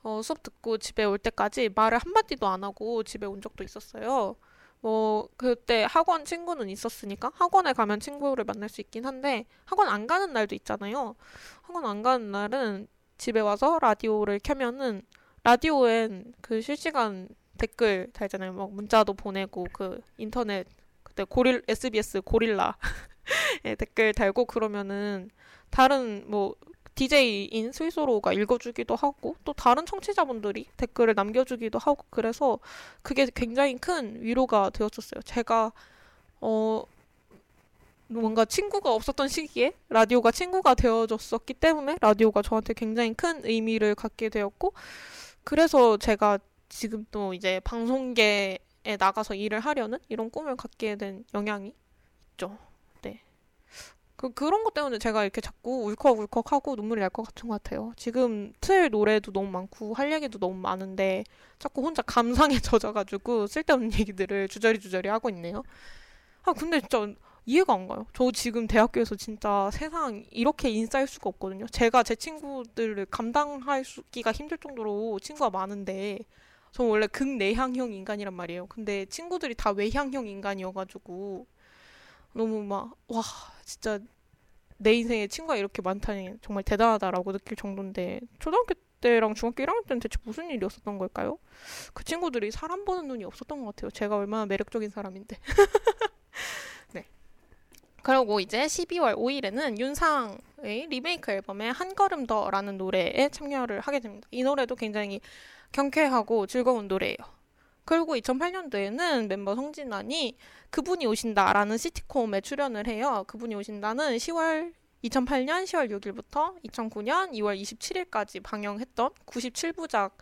어, 수업 듣고 집에 올 때까지 말을 한마디도 안 하고 집에 온 적도 있었어요. 뭐 그때 학원 친구는 있었으니까 학원에 가면 친구를 만날 수 있긴 한데 학원 안 가는 날도 있잖아요. 학원 안 가는 날은 집에 와서 라디오를 켜면은 라디오엔 그 실시간 댓글 달잖아요. 막 문자도 보내고 그 인터넷 그때 고릴 SBS 고릴라 예, 댓글 달고 그러면은 다른 뭐 DJ인 스위스로가 읽어주기도 하고 또 다른 청취자분들이 댓글을 남겨주기도 하고 그래서 그게 굉장히 큰 위로가 되었었어요. 제가 어 뭔가 친구가 없었던 시기에 라디오가 친구가 되어줬었기 때문에 라디오가 저한테 굉장히 큰 의미를 갖게 되었고 그래서 제가 지금 또 이제 방송계에 나가서 일을 하려는 이런 꿈을 갖게 된 영향이 있죠. 네. 그, 그런 것 때문에 제가 이렇게 자꾸 울컥울컥하고 눈물이 날 것 같은 것 같아요. 지금 틀 노래도 너무 많고 할 얘기도 너무 많은데 자꾸 혼자 감상에 젖어가지고 쓸데없는 얘기들을 주저리 주저리 하고 있네요. 아, 근데 진짜 이해가 안 가요. 저 지금 대학교에서 진짜 세상 이렇게 인싸일 수가 없거든요. 제가 제 친구들을 감당하기가 힘들 정도로 친구가 많은데 저 원래 극내향형 인간이란 말이에요. 근데 친구들이 다 외향형 인간이어가지고 너무 막 와 진짜 내 인생에 친구가 이렇게 많다니 정말 대단하다라고 느낄 정도인데 초등학교 때랑 중학교 1학년 때는 대체 무슨 일이 었었던 걸까요? 그 친구들이 사람 보는 눈이 없었던 것 같아요. 제가 얼마나 매력적인 사람인데. 네. 그리고 이제 12월 5일에는 윤상의 리메이크 앨범의 한 걸음 더라는 노래에 참여를 하게 됩니다. 이 노래도 굉장히 경쾌하고 즐거운 노래예요. 그리고 2008년도에는 멤버 성진환이 그분이 오신다라는 시티콤에 출연을 해요. 그분이 오신다는 10월 2008년 10월 6일부터 2009년 2월 27일까지 방영했던 97부작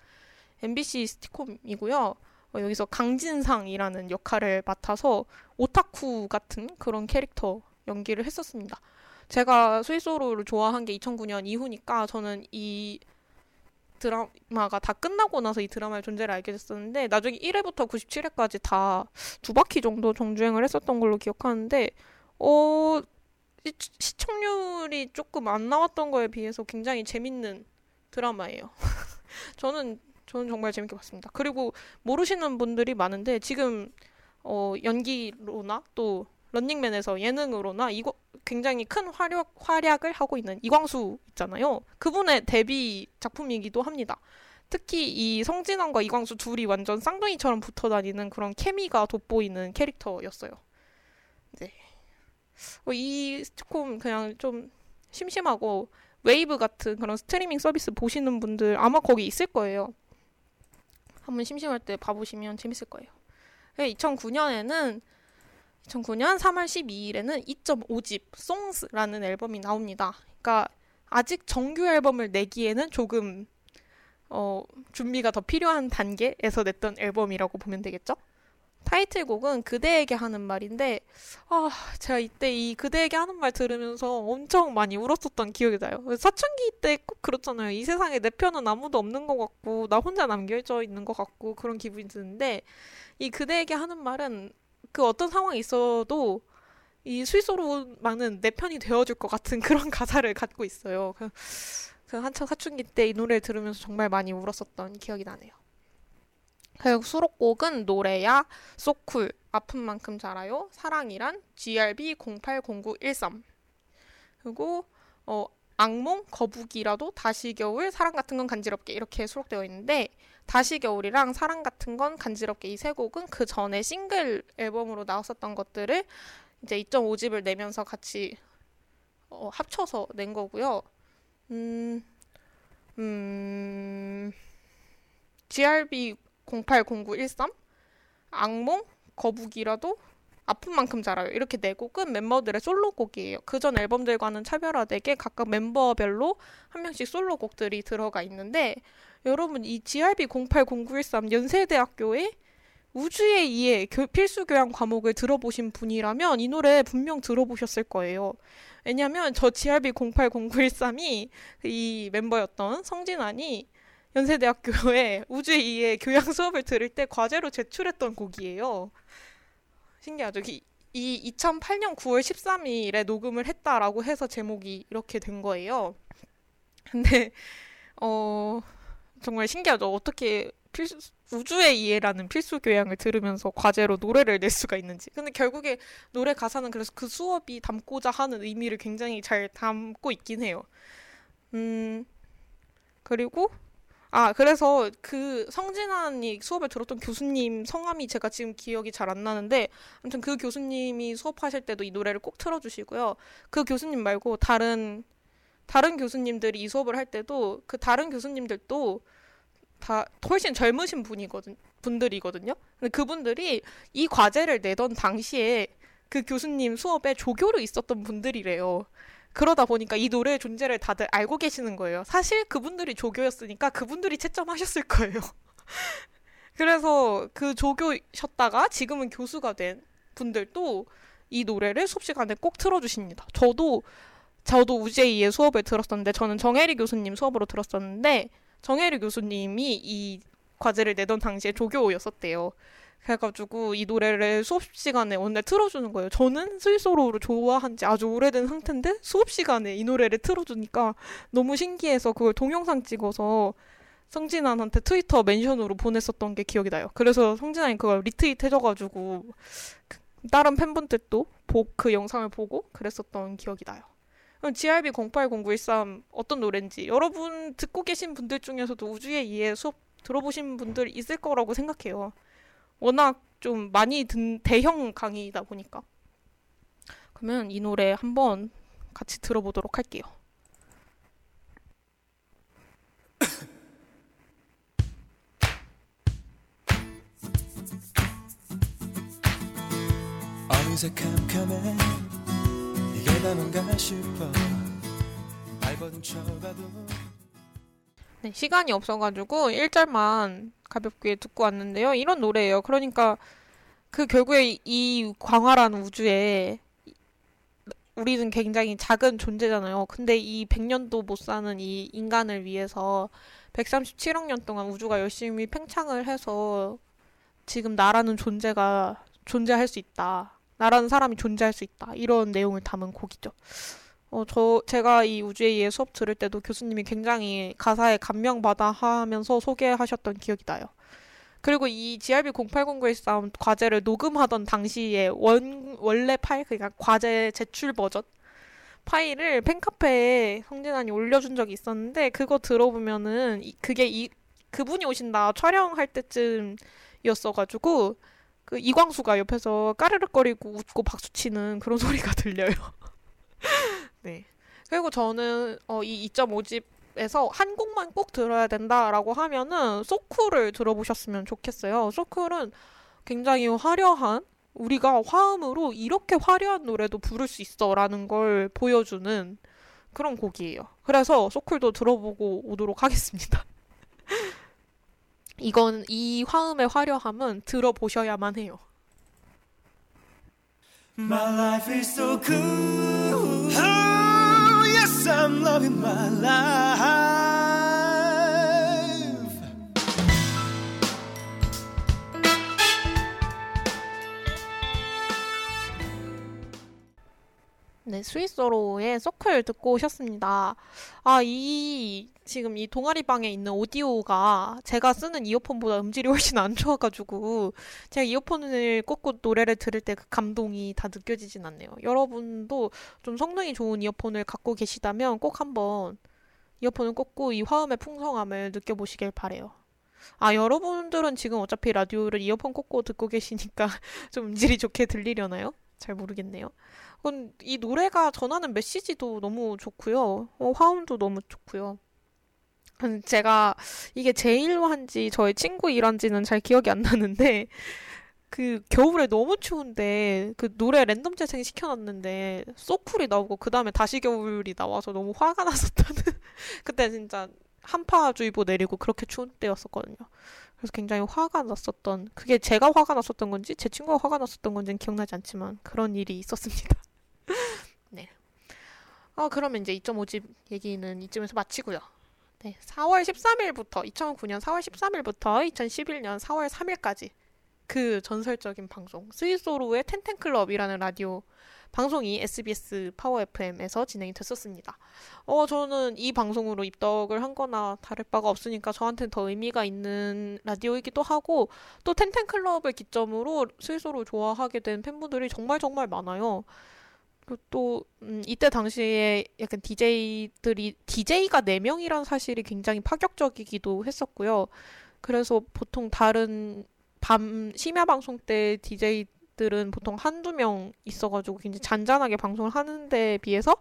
MBC 시티콤이고요. 어, 여기서 강진상이라는 역할을 맡아서 오타쿠 같은 그런 캐릭터 연기를 했었습니다. 제가 스위스로를 좋아한 게 2009년 이후니까 저는 이 드라마가 다 끝나고 나서 이 드라마의 존재를 알게 됐었는데 나중에 1회부터 97회까지 다 두 바퀴 정도 정주행을 했었던 걸로 기억하는데 어 시청률이 조금 안 나왔던 거에 비해서 굉장히 재밌는 드라마예요. 저는 저는 정말 재밌게 봤습니다. 그리고 모르시는 분들이 많은데 지금 어 연기로나 또 런닝맨에서 예능으로나 이거 굉장히 큰 활약, 활약을 하고 있는 이광수 있잖아요. 그분의 데뷔 작품이기도 합니다. 특히 이 성진환과 이광수 둘이 완전 쌍둥이처럼 붙어 다니는 그런 케미가 돋보이는 캐릭터였어요. 네. 어, 이 시트콤 그냥 좀 심심하고 웨이브 같은 그런 스트리밍 서비스 보시는 분들 아마 거기 있을 거예요. 한번 심심할 때 봐보시면 재밌을 거예요. 2009년에는 2009년 3월 12일에는 2.5집 Songs라는 앨범이 나옵니다. 그러니까 아직 정규 앨범을 내기에는 조금 어, 준비가 더 필요한 단계에서 냈던 앨범이라고 보면 되겠죠? 타이틀곡은 그대에게 하는 말인데, 아, 제가 이때 이 그대에게 하는 말 들으면서 엄청 많이 울었었던 기억이 나요. 사춘기 때 꼭 그렇잖아요. 이 세상에 내 편은 아무도 없는 것 같고, 나 혼자 남겨져 있는 것 같고, 그런 기분이 드는데, 이 그대에게 하는 말은 그 어떤 상황이 있어도 이 스윗소로우만은 내 편이 되어줄 것 같은 그런 가사를 갖고 있어요. 그, 그 한창 사춘기 때 이 노래를 들으면서 정말 많이 울었었던 기억이 나네요. 그리고 수록곡은 노래야, So Cool, 아픈 만큼 자라요, 사랑이란, GRB 080913 그리고 어, 악몽, 거북이라도, 다시 겨울, 사랑 같은 건 간지럽게 이렇게 수록되어 있는데 다시 겨울이랑 사랑 같은 건 간지럽게 이 세 곡은 그 전에 싱글 앨범으로 나왔었던 것들을 이제 2.5집을 내면서 같이 어, 합쳐서 낸 거고요. 음, 음, GRB 080913 악몽 거북이라도 아픈 만큼 자라요. 이렇게 네 곡은 멤버들의 솔로곡이에요. 그전 앨범들과는 차별화되게 각각 멤버별로 한 명씩 솔로곡들이 들어가 있는데 여러분 이 GRB 080913 연세대학교의 우주의 이해 필수 교양 과목을 들어보신 분이라면 이 노래 분명 들어보셨을 거예요. 왜냐면 저 GRB 080913이 이 멤버였던 성진환이 연세대학교에 우주의 이해 교양 수업을 들을 때 과제로 제출했던 곡이에요. 신기하죠? 이, 이 2008년 9월 13일에 녹음을 했다라고 해서 제목이 이렇게 된 거예요. 근데 어 정말 신기하죠. 어떻게 필수, 우주의 이해라는 필수 교양을 들으면서 과제로 노래를 낼 수가 있는지. 근데 결국에 노래 가사는 그래서 그 수업이 담고자 하는 의미를 굉장히 잘 담고 있긴 해요. 음, 그리고 아, 그래서 그 성진환이 수업을 들었던 교수님 성함이 제가 지금 기억이 잘 안 나는데, 아무튼 그 교수님이 수업하실 때도 이 노래를 꼭 틀어주시고요. 그 교수님 말고 다른, 다른 교수님들이 이 수업을 할 때도 그 다른 교수님들도 다 훨씬 젊으신 분이거든, 분들이거든요. 근데 그분들이 이 과제를 내던 당시에 그 교수님 수업에 조교로 있었던 분들이래요. 그러다 보니까 이 노래의 존재를 다들 알고 계시는 거예요. 사실 그분들이 조교였으니까 그분들이 채점하셨을 거예요. 그래서 그 조교셨다가 지금은 교수가 된 분들도 이 노래를 수업 시간에 꼭 틀어주십니다. 저도 저도 우제이의 수업을 들었었는데 저는 정혜리 교수님 수업으로 들었었는데 정혜리 교수님이 이 과제를 내던 당시에 조교였었대요. 그래가지고 이 노래를 수업 시간에 오늘 틀어주는 거예요. 저는 스위스로를 좋아한 지 아주 오래된 상태인데 수업 시간에 이 노래를 틀어주니까 너무 신기해서 그걸 동영상 찍어서 성진환한테 트위터 멘션으로 보냈었던 게 기억이 나요. 그래서 성진환이 그걸 리트윗 해줘가지고 다른 팬분들도 그 영상을 보고 그랬었던 기억이 나요. 그럼 GRB 080913 어떤 노래인지 여러분 듣고 계신 분들 중에서도 우주의 이해 수업 들어보신 분들 있을 거라고 생각해요. 워낙 좀 많이 든 대형 강의이다 보니까. 그러면 이 노래 한번 같이 들어보도록 할게요. 어느새 캄캄해 이게 다 뭔가 싶어 발버둥 쳐봐도 네, 시간이 없어가지고 1절만 가볍게 듣고 왔는데요. 이런 노래예요. 그러니까 그 결국에 이 광활한 우주에 우리는 굉장히 작은 존재잖아요. 근데 이 100년도 못 사는 이 인간을 위해서 137억 년 동안 우주가 열심히 팽창을 해서 지금 나라는 존재가 존재할 수 있다. 나라는 사람이 존재할 수 있다. 이런 내용을 담은 곡이죠. 어, 저, 제가 이 우주의 예 수업 들을 때도 교수님이 굉장히 가사에 감명받아 하면서 소개하셨던 기억이 나요. 그리고 이 GRB 0809의 싸움 과제를 녹음하던 당시에 원, 원래 파일, 그러니까 과제 제출 버전 파일을 팬카페에 성진환이 올려준 적이 있었는데 그거 들어보면은 이, 그게 이 그분이 오신다 촬영할 때쯤이었어가지고 그 이광수가 옆에서 까르륵거리고 웃고 박수치는 그런 소리가 들려요. 네. 그리고 저는 어, 이 2.5집 에서 한 곡만 꼭 들어야 된다라고 하면은 소쿨을 들어보셨으면 좋겠어요. 소쿨은 굉장히 화려한 우리가 화음으로 이렇게 화려한 노래도 부를 수 있어라는 걸 보여주는 그런 곡이에요. 그래서 소쿨도 들어보고 오도록 하겠습니다. 이건 이 화음의 화려함은 들어보셔야만 해요. My life is so cool. Oh, I'm loving my life. 네, 스위스로의 서클 듣고 오셨습니다. 아, 이, 지금 이 동아리방에 있는 오디오가 제가 쓰는 이어폰보다 음질이 훨씬 안 좋아가지고, 제가 이어폰을 꽂고 노래를 들을 때 그 감동이 다 느껴지진 않네요. 여러분도 좀 성능이 좋은 이어폰을 갖고 계시다면 꼭 한번 이어폰을 꽂고 이 화음의 풍성함을 느껴보시길 바래요. 아, 여러분들은 지금 어차피 라디오를 이어폰 꽂고 듣고 계시니까 좀 음질이 좋게 들리려나요? 잘 모르겠네요. 이 노래가 전하는 메시지도 너무 좋고요. 어, 화음도 너무 좋고요. 제가 이게 제 일로 한지 저의 친구 일한지는 잘 기억이 안 나는데 그 겨울에 너무 추운데 그 노래 랜덤 재생 시켜놨는데 소쿨이 나오고 그 다음에 다시 겨울이 나와서 너무 화가 났었다는 그때 진짜 한파주의보 내리고 그렇게 추운 때였었거든요. 그래서 굉장히 화가 났었던 그게 제가 화가 났었던 건지 제 친구가 화가 났었던 건지는 기억나지 않지만 그런 일이 있었습니다. 네. 어, 그러면 이제 2.5집 얘기는 이쯤에서 마치고요. 네. 4월 13일부터 2009년 4월 13일부터 2011년 4월 3일까지 그 전설적인 방송 스위스로의 텐텐클럽이라는 라디오 방송이 SBS 파워 FM에서 진행이 됐었습니다. 어, 저는 이 방송으로 입덕을 한 거나 다를 바가 없으니까 저한테는 더 의미가 있는 라디오이기도 하고 또 텐텐클럽을 기점으로 스위스로 좋아하게 된 팬분들이 정말 정말 많아요. 또 음, 이때 당시에 약간 DJ들이 DJ가 4명이란 사실이 굉장히 파격적이기도 했었고요. 그래서 보통 다른 밤 심야 방송 때 DJ 들은 보통 한두 명 있어가지고 굉장히 잔잔하게 방송을 하는데 비해서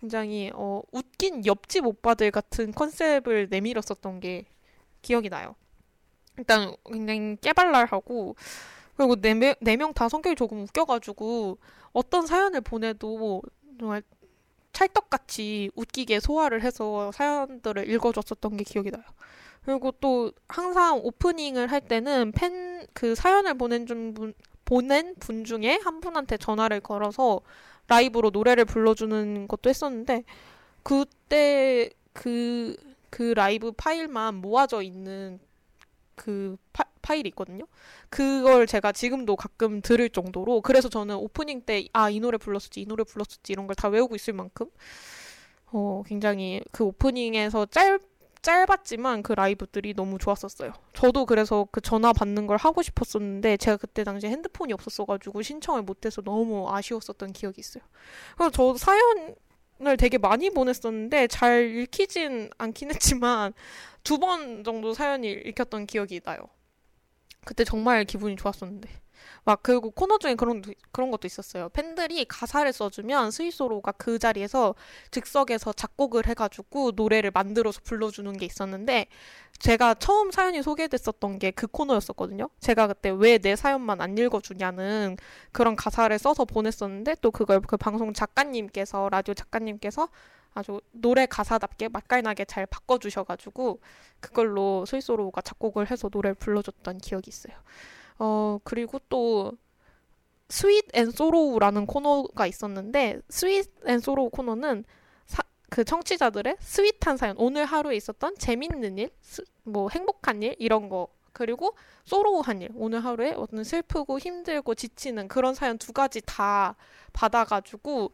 굉장히 어, 웃긴 옆집 오빠들 같은 컨셉을 내밀었었던 게 기억이 나요. 일단 굉장히 깨발랄하고 그리고 네 명 다 성격이 조금 웃겨가지고 어떤 사연을 보내도 정말 찰떡같이 웃기게 소화를 해서 사연들을 읽어줬었던 게 기억이 나요. 그리고 또 항상 오프닝을 할 때는 팬 그 사연을 보낸 분 보낸 분 중에 한 분한테 전화를 걸어서 라이브로 노래를 불러주는 것도 했었는데 그때 그그 그 라이브 파일만 모아져 있는 그 파, 파일이 있거든요. 그걸 제가 지금도 가끔 들을 정도로 그래서 저는 오프닝 때 아 이 노래 불렀었지 이 노래 불렀었지 이런 걸 다 외우고 있을 만큼 어 굉장히 그 오프닝에서 짧 짧았지만 그 라이브들이 너무 좋았었어요. 저도 그래서 그 전화 받는 걸 하고 싶었었는데 제가 그때 당시에 핸드폰이 없었어가지고 신청을 못해서 너무 아쉬웠었던 기억이 있어요. 그래서 저 사연을 되게 많이 보냈었는데 잘 읽히진 않긴 했지만 두 번 정도 사연이 읽혔던 기억이 나요. 그때 정말 기분이 좋았었는데. 막 그리고 코너 중에 그런 그런 것도 있었어요. 팬들이 가사를 써주면 스윗소로우가 그 자리에서 즉석에서 작곡을 해가지고 노래를 만들어서 불러주는 게 있었는데 제가 처음 사연이 소개됐었던 게 그 코너였었거든요. 제가 그때 왜 내 사연만 안 읽어주냐는 그런 가사를 써서 보냈었는데 또 그걸 그 방송 작가님께서 라디오 작가님께서 아주 노래 가사답게 맛깔나게 잘 바꿔주셔가지고 그걸로 스윗소로우가 작곡을 해서 노래를 불러줬던 기억이 있어요. 어, 그리고 또 Sweet and Sorrow라는 코너가 있었는데 Sweet and Sorrow 코너는 사, 그 청취자들의 sweet한 사연, 오늘 하루에 있었던 재밌는 일, 스, 뭐 행복한 일 이런 거 그리고 sorrow한 일, 오늘 하루에 어떤 슬프고 힘들고 지치는 그런 사연 두 가지 다 받아가지고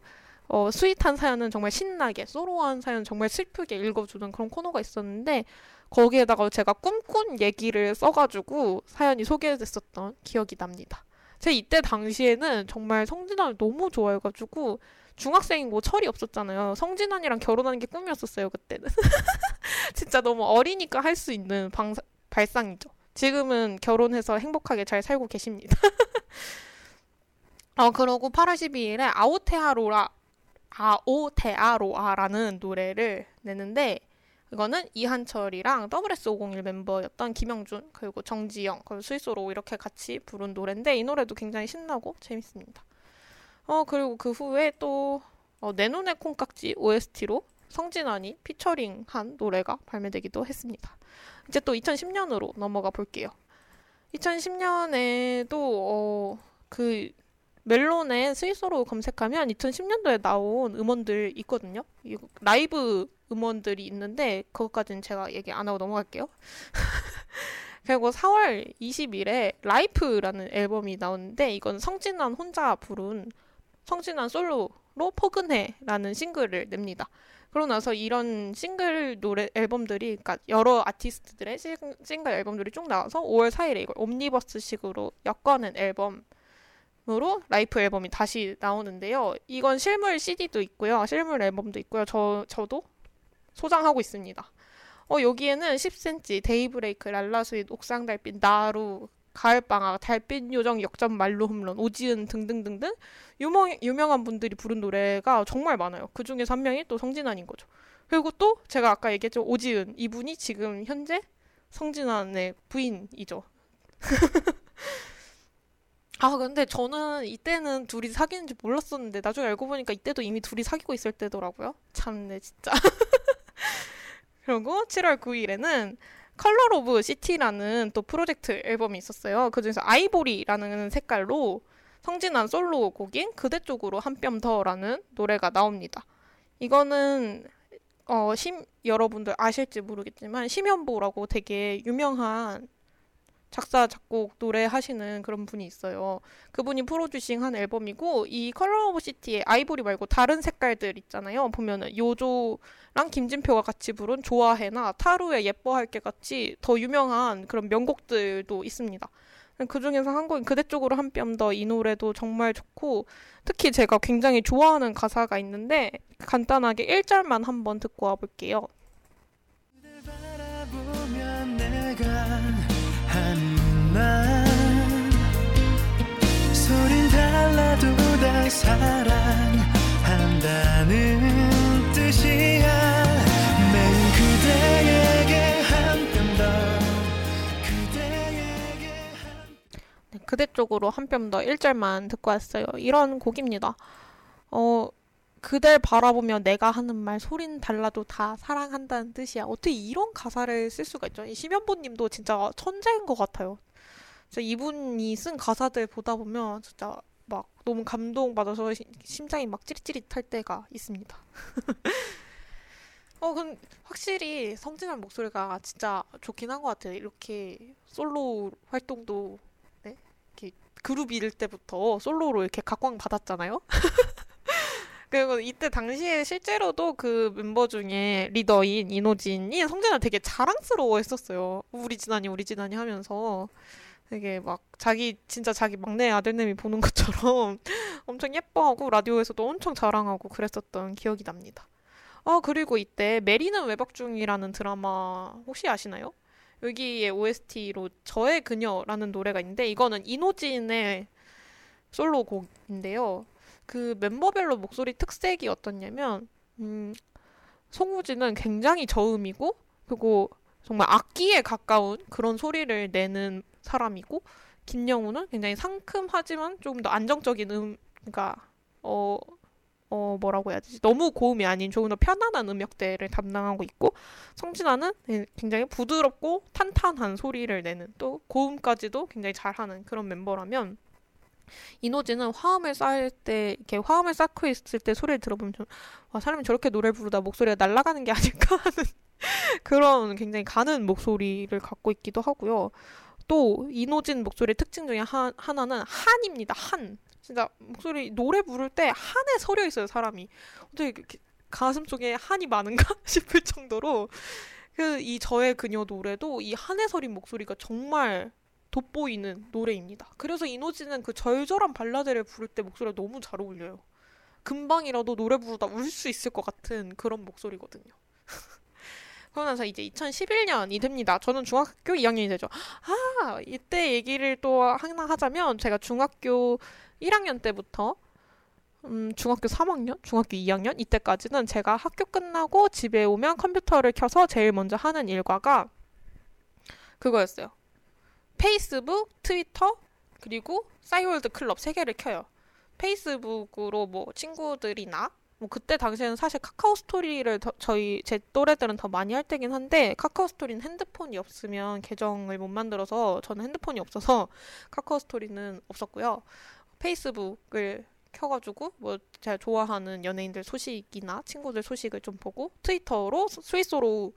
어, 스윗한 사연은 정말 신나게, 소로우한 사연은 정말 슬프게 읽어주는 그런 코너가 있었는데 거기에다가 제가 꿈꾼 얘기를 써가지고 사연이 소개됐었던 기억이 납니다. 제 이때 당시에는 정말 성진환을 너무 좋아해가지고 중학생이고 철이 없었잖아요. 성진환이랑 결혼하는 게 꿈이었었어요, 그때는. 진짜 너무 어리니까 할 수 있는 방사, 발상이죠. 지금은 결혼해서 행복하게 잘 살고 계십니다. 어, 그러고 8월 12일에 아오테아로라, 아오테아로아라는 노래를 내는데, 이거는 이한철이랑 WS501 멤버였던 김영준 그리고 정지영 그리고 스위스로 이렇게 같이 부른 노래인데 이 노래도 굉장히 신나고 재밌습니다. 어 그리고 그 후에 또 어, 내 눈의 콩깍지 OST로 성진환이 피처링한 노래가 발매되기도 했습니다. 이제 또 2010년으로 넘어가 볼게요. 2010년에도 어, 그 멜론에 스윗소로우 검색하면 2010년도에 나온 음원들 있거든요. 라이브 음원들이 있는데 그것까지는 제가 얘기 안 하고 넘어갈게요. 그리고 4월 20일에 Life라는 앨범이 나오는데 이건 성진환 혼자 부른 성진환 솔로로 포근해라는 싱글을 냅니다. 그러고 나서 이런 싱글 노래 앨범들이 그러니까 여러 아티스트들의 싱글 앨범들이 쭉 나와서 5월 4일에 이걸 옴니버스식으로 엮어낸 앨범 으로 Life 앨범이 다시 나오는데요. 이건 실물 CD도 있고요. 실물 앨범도 있고요. 저 저도 소장하고 있습니다. 어, 여기에는 10cm, 데이브레이크, 랄라스윗, 옥상 달빛, 나루, 가을방학, 달빛 요정, 역전 만루 홈런, 오지은 등등등등 유명, 유명한 분들이 부른 노래가 정말 많아요. 그 중에서 한 명이 또 성진환인 거죠. 그리고 또 제가 아까 얘기했죠. 오지은. 이분이 지금 현재 성진환의 부인이죠. 아, 근데 저는 이때는 둘이 사귀는지 몰랐었는데 나중에 알고 보니까 이때도 이미 둘이 사귀고 있을 때더라고요. 참네, 진짜. 그리고 7월 9일에는 Color of City라는 또 프로젝트 앨범이 있었어요. 그중에서 아이보리라는 색깔로 성진환 솔로 곡인 그대 쪽으로 한 뼘 더라는 노래가 나옵니다. 이거는 어, 심, 여러분들 아실지 모르겠지만 심현보라고 되게 유명한 작사, 작곡, 노래 하시는 그런 분이 있어요. 그분이 프로듀싱 한 앨범이고, 이 Color of City의 아이보리 말고 다른 색깔들 있잖아요. 보면은 요조랑 김진표가 같이 부른 좋아해나 타루의 예뻐할게 같이 더 유명한 그런 명곡들도 있습니다. 그 중에서 한 곡인 그대 쪽으로 한 뼘 더 이 노래도 정말 좋고, 특히 제가 굉장히 좋아하는 가사가 있는데, 간단하게 1절만 한번 듣고 와볼게요. 한... 네, 그대 쪽으로 한 뼘 더 1절만 듣고 왔어요. 이런 곡입니다. 어, 그댈 바라보며 내가 하는 말 소린 달라도 다 사랑한다는 뜻이야. 어떻게 이런 가사를 쓸 수가 있죠? 이 심연보님도 진짜 천재인 것 같아요. 진짜 이분이 쓴 가사들 보다 보면 진짜 막 너무 감동받아서 심장이 막 찌릿찌릿할 때가 있습니다. 어, 근 확실히 성진한 목소리가 진짜 좋긴 한 것 같아요. 이렇게 솔로 활동도 네? 이렇게 그룹 일 때부터 솔로로 이렇게 각광 받았잖아요. 그리고 이때 당시에 실제로도 그 멤버 중에 리더인 이노진이 성진아 되게 자랑스러워 했었어요. 우리 진아니, 우리 진아니 하면서. 되게 막 자기, 진짜 자기 막내 아들내미 보는 것처럼 엄청 예뻐하고 라디오에서도 엄청 자랑하고 그랬었던 기억이 납니다. 아, 그리고 이때 메리는 외박 중이라는 드라마 혹시 아시나요? 여기에 OST로 저의 그녀라는 노래가 있는데 이거는 이노진의 솔로곡인데요. 그 멤버별로 목소리 특색이 어떻냐면 음, 송우진은 굉장히 저음이고 그리고 정말 악기에 가까운 그런 소리를 내는 사람이고 김영우는 굉장히 상큼하지만 조금 더 안정적인 음 그러니까 어, 어 뭐라고 해야 되지? 너무 고음이 아닌 조금 더 편안한 음역대를 담당하고 있고 성진아는 굉장히 부드럽고 탄탄한 소리를 내는 또 고음까지도 굉장히 잘하는 그런 멤버라면 이노지는 화음을 쌓을 때 이렇게 화음을 쌓고 있을 때 소리를 들어보면 좀, 와 사람이 저렇게 노래 부르다 목소리가 날아가는 게 아닐까 하는 그런 굉장히 가는 목소리를 갖고 있기도 하고요. 또 이노진 목소리의 특징 중에 하, 하나는 한입니다. 한. 진짜 목소리 노래 부를 때 한에 서려 있어요 사람이. 어떻게 가슴 속에 한이 많은가 싶을 정도로 그 이 저의 그녀 노래도 이 한에 서린 목소리가 정말 돋보이는 노래입니다. 그래서 이노지는 그 절절한 발라드를 부를 때 목소리가 너무 잘 어울려요. 금방이라도 노래 부르다 울 수 있을 것 같은 그런 목소리거든요. 그러면서 이제 2011년이 됩니다. 저는 중학교 2학년이 되죠. 아, 이때 얘기를 또 하나 하자면 제가 중학교 1학년 때부터 음, 중학교 3학년, 중학교 2학년 이때까지는 제가 학교 끝나고 집에 오면 컴퓨터를 켜서 제일 먼저 하는 일과가 그거였어요. 페이스북, 트위터, 그리고 싸이월드 클럽 세 개를 켜요. 페이스북으로 뭐 친구들이나 뭐 그때 당시에는 사실 카카오 스토리를 더, 저희 제 또래들은 더 많이 할 때긴 한데 카카오 스토리는 핸드폰이 없으면 계정을 못 만들어서 저는 핸드폰이 없어서 카카오 스토리는 없었고요. 페이스북을 켜가지고 뭐 제가 좋아하는 연예인들 소식이나 친구들 소식을 좀 보고 트위터로 스위스로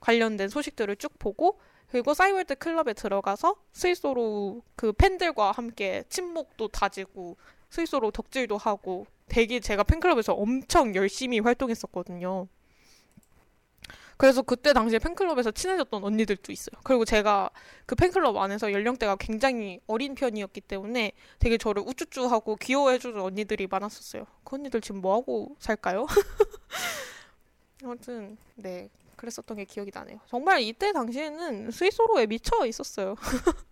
관련된 소식들을 쭉 보고 그리고 사이월드 클럽에 들어가서 스위스로 그 팬들과 함께 친목도 다지고 스위스로 덕질도 하고 되게 제가 팬클럽에서 엄청 열심히 활동했었거든요. 그래서 그때 당시에 팬클럽에서 친해졌던 언니들도 있어요. 그리고 제가 그 팬클럽 안에서 연령대가 굉장히 어린 편이었기 때문에 되게 저를 우쭈쭈하고 귀여워해주는 언니들이 많았었어요. 그 언니들 지금 뭐하고 살까요? 아무튼 네 그랬었던 게 기억이 나네요. 정말 이때 당시에는 스위스로에 미쳐 있었어요.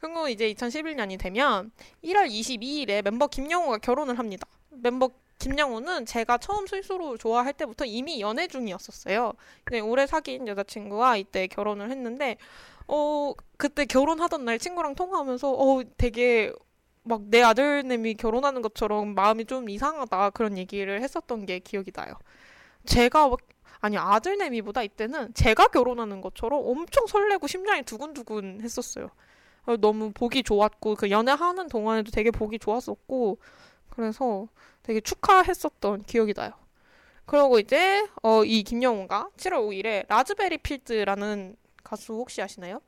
그리고 이제 2011년이 되면 1월 22일에 멤버 김영우가 결혼을 합니다. 멤버 김영우는 제가 처음 스위스로 좋아할 때부터 이미 연애 중이었었어요. 근데 오래 사귄 여자친구와 이때 결혼을 했는데, 어, 그때 결혼하던 날 친구랑 통화하면서, 어, 되게 막 내 아들내미 결혼하는 것처럼 마음이 좀 이상하다 그런 얘기를 했었던 게 기억이 나요. 제가 아니 아들내미보다 이때는 제가 결혼하는 것처럼 엄청 설레고 심장이 두근두근 했었어요. 어, 너무 보기 좋았고 그 연애하는 동안에도 되게 보기 좋았었고 그래서 되게 축하했었던 기억이 나요. 그리고 이제 어, 이 김영우가 7월 5일에 Raspberry Field라는 가수 혹시 아시나요?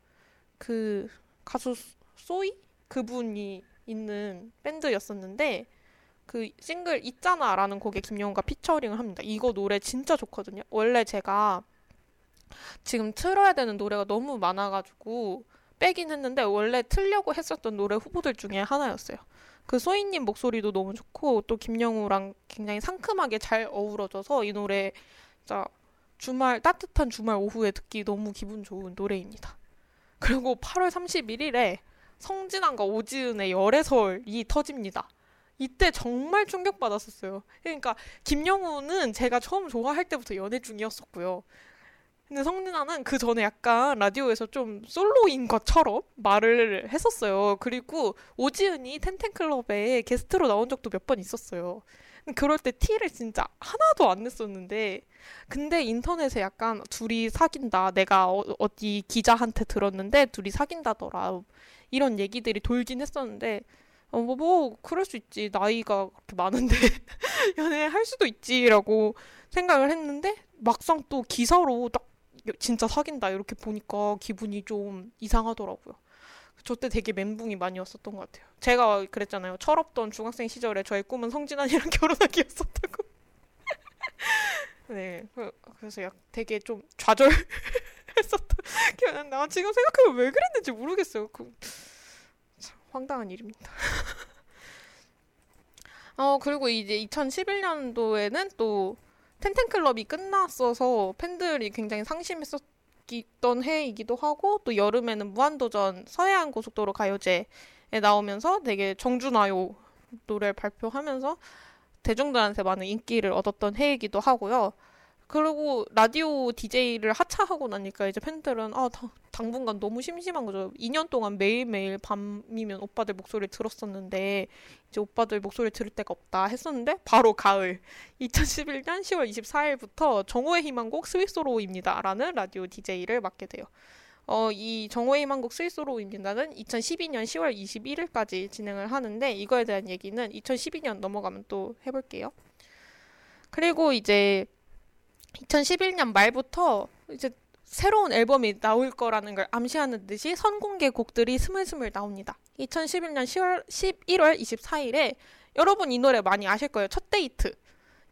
그 가수 소이 그분이 있는 밴드였었는데 그 싱글 있잖아라는 곡에 김영우가 피처링을 합니다. 이거 노래 진짜 좋거든요. 원래 제가 지금 틀어야 되는 노래가 너무 많아가지고 빼긴 했는데 원래 틀려고 했었던 노래 후보들 중에 하나였어요. 그 소희님 목소리도 너무 좋고 또 김영우랑 굉장히 상큼하게 잘 어우러져서 이 노래 진짜 주말 따뜻한 주말 오후에 듣기 너무 기분 좋은 노래입니다. 그리고 8월 31일에 성진환과 오지은의 열애설이 터집니다. 이때 정말 충격받았었어요. 그러니까 김영우는 제가 처음 좋아할 때부터 연애 중이었었고요. 근데 성진아는 그 전에 약간 라디오에서 좀 솔로인 것처럼 말을 했었어요. 그리고 오지은이 텐텐클럽에 게스트로 나온 적도 몇 번 있었어요. 그럴 때 티를 진짜 하나도 안 냈었는데, 근데 인터넷에 약간 둘이 사귄다. 내가 어, 디 기자한테 들었는데 둘이 사귄다더라. 이런 얘기들이 돌긴 했었는데, 어, 뭐, 뭐, 그럴 수 있지. 나이가 그렇게 많은데, 연애할 수도 있지라고 생각을 했는데, 막상 또 기사로 딱 진짜 사귄다 이렇게 보니까 기분이 좀 이상하더라고요. 저 때 되게 멘붕이 많이 왔었던 것 같아요. 제가 그랬잖아요. 철없던 중학생 시절에 저의 꿈은 성진환이랑 결혼하기였었다고. 네, 그, 그래서 약 되게 좀 좌절 했었던 기억이 나. 지금 생각하면 왜 그랬는지 모르겠어요. 그, 참 황당한 일입니다. 어, 그리고 이제 2011년도에는 또 텐텐클럽이 끝났어서 팬들이 굉장히 상심했었던 해이기도 하고 또 여름에는 무한도전 서해안 고속도로 가요제에 나오면서 되게 정준하요 노래를 발표하면서 대중들한테 많은 인기를 얻었던 해이기도 하고요. 그리고 라디오 DJ를 하차하고 나니까 이제 팬들은 아 당분간 너무 심심한 거죠. 2년 동안 매일매일 밤이면 오빠들 목소리를 들었었는데 이제 오빠들 목소리 들을 데가 없다 했었는데 바로 가을 2011년 10월 24일부터 정오의 희망곡 스위스로입니다라는 라디오 DJ를 맡게 돼요. 어, 이 정호의 희망곡 스위스로입니다는 2012년 10월 21일까지 진행을 하는데 이거에 대한 얘기는 2012년 넘어가면 또 해볼게요. 그리고 이제 2011년 말부터 이제 새로운 앨범이 나올 거라는 걸 암시하는 듯이 선공개 곡들이 스물스물 나옵니다. 2011년 10월, 11월 24일에 여러분 이 노래 많이 아실 거예요. 첫 데이트.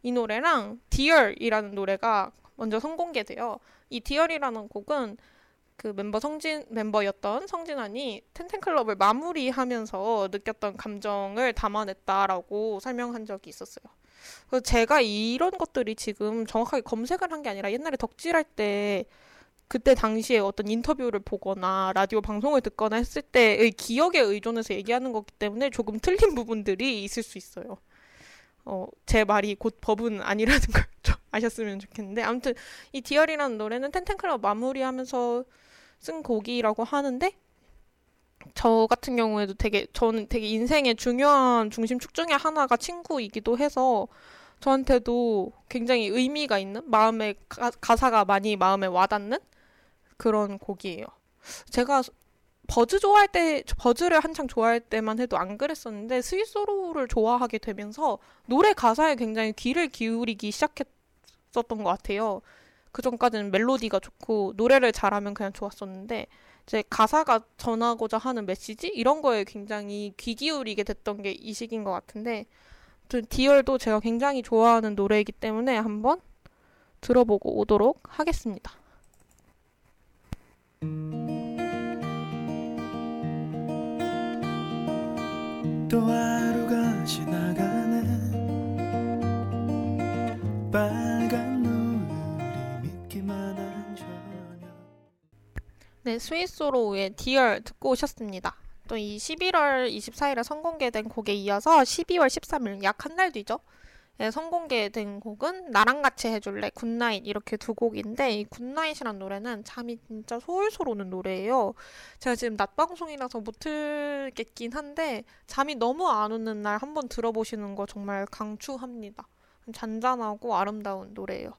이 노래랑 Dear라는 노래가 먼저 선공개돼요. 이 Dear라는 곡은 그 멤버 성진 멤버였던 성진환이 텐텐클럽을 마무리하면서 느꼈던 감정을 담아냈다라고 설명한 적이 있었어요. 그래서 제가 이런 것들이 지금 정확하게 검색을 한 게 아니라 옛날에 덕질할 때 그때 당시에 어떤 인터뷰를 보거나 라디오 방송을 듣거나 했을 때의 기억에 의존해서 얘기하는 거기 때문에 조금 틀린 부분들이 있을 수 있어요. 어, 제 말이 곧 법은 아니라는 걸 좀 아셨으면 좋겠는데 아무튼 이 디얼이라는 노래는 텐텐클럽 마무리하면서 쓴 곡이라고 하는데 저 같은 경우에도 되게 저는 되게 인생의 중요한 중심축 중에 하나가 친구이기도 해서 저한테도 굉장히 의미가 있는 마음에 가, 가사가 많이 마음에 와닿는 그런 곡이에요. 제가 버즈 좋아할 때 버즈를 한창 좋아할 때만 해도 안 그랬었는데 스위스로를 좋아하게 되면서 노래 가사에 굉장히 귀를 기울이기 시작했었던 것 같아요. 그 전까지는 멜로디가 좋고 노래를 잘하면 그냥 좋았었는데 이제 가사가 전하고자 하는 메시지 이런 거에 굉장히 귀 기울이게 됐던 게 이 시기인 것 같은데 Dear도 제가 굉장히 좋아하는 노래이기 때문에 한번 들어보고 오도록 하겠습니다. 또 네, Sweet Sorrow의 Dear 듣고 오셨습니다. 또 이 11월 24일에 선공개된 곡에 이어서 12월 13일 약 한 달 뒤죠. 네, 선공개된 곡은 나랑 같이 해줄래, Good Night 이렇게 두 곡인데 이 Good Night이란 노래는 잠이 진짜 솔솔 오는 노래예요. 제가 지금 낮 방송이라서 못 틀겠긴 한데 잠이 너무 안 오는 날 한번 들어보시는 거 정말 강추합니다. 잔잔하고 아름다운 노래예요.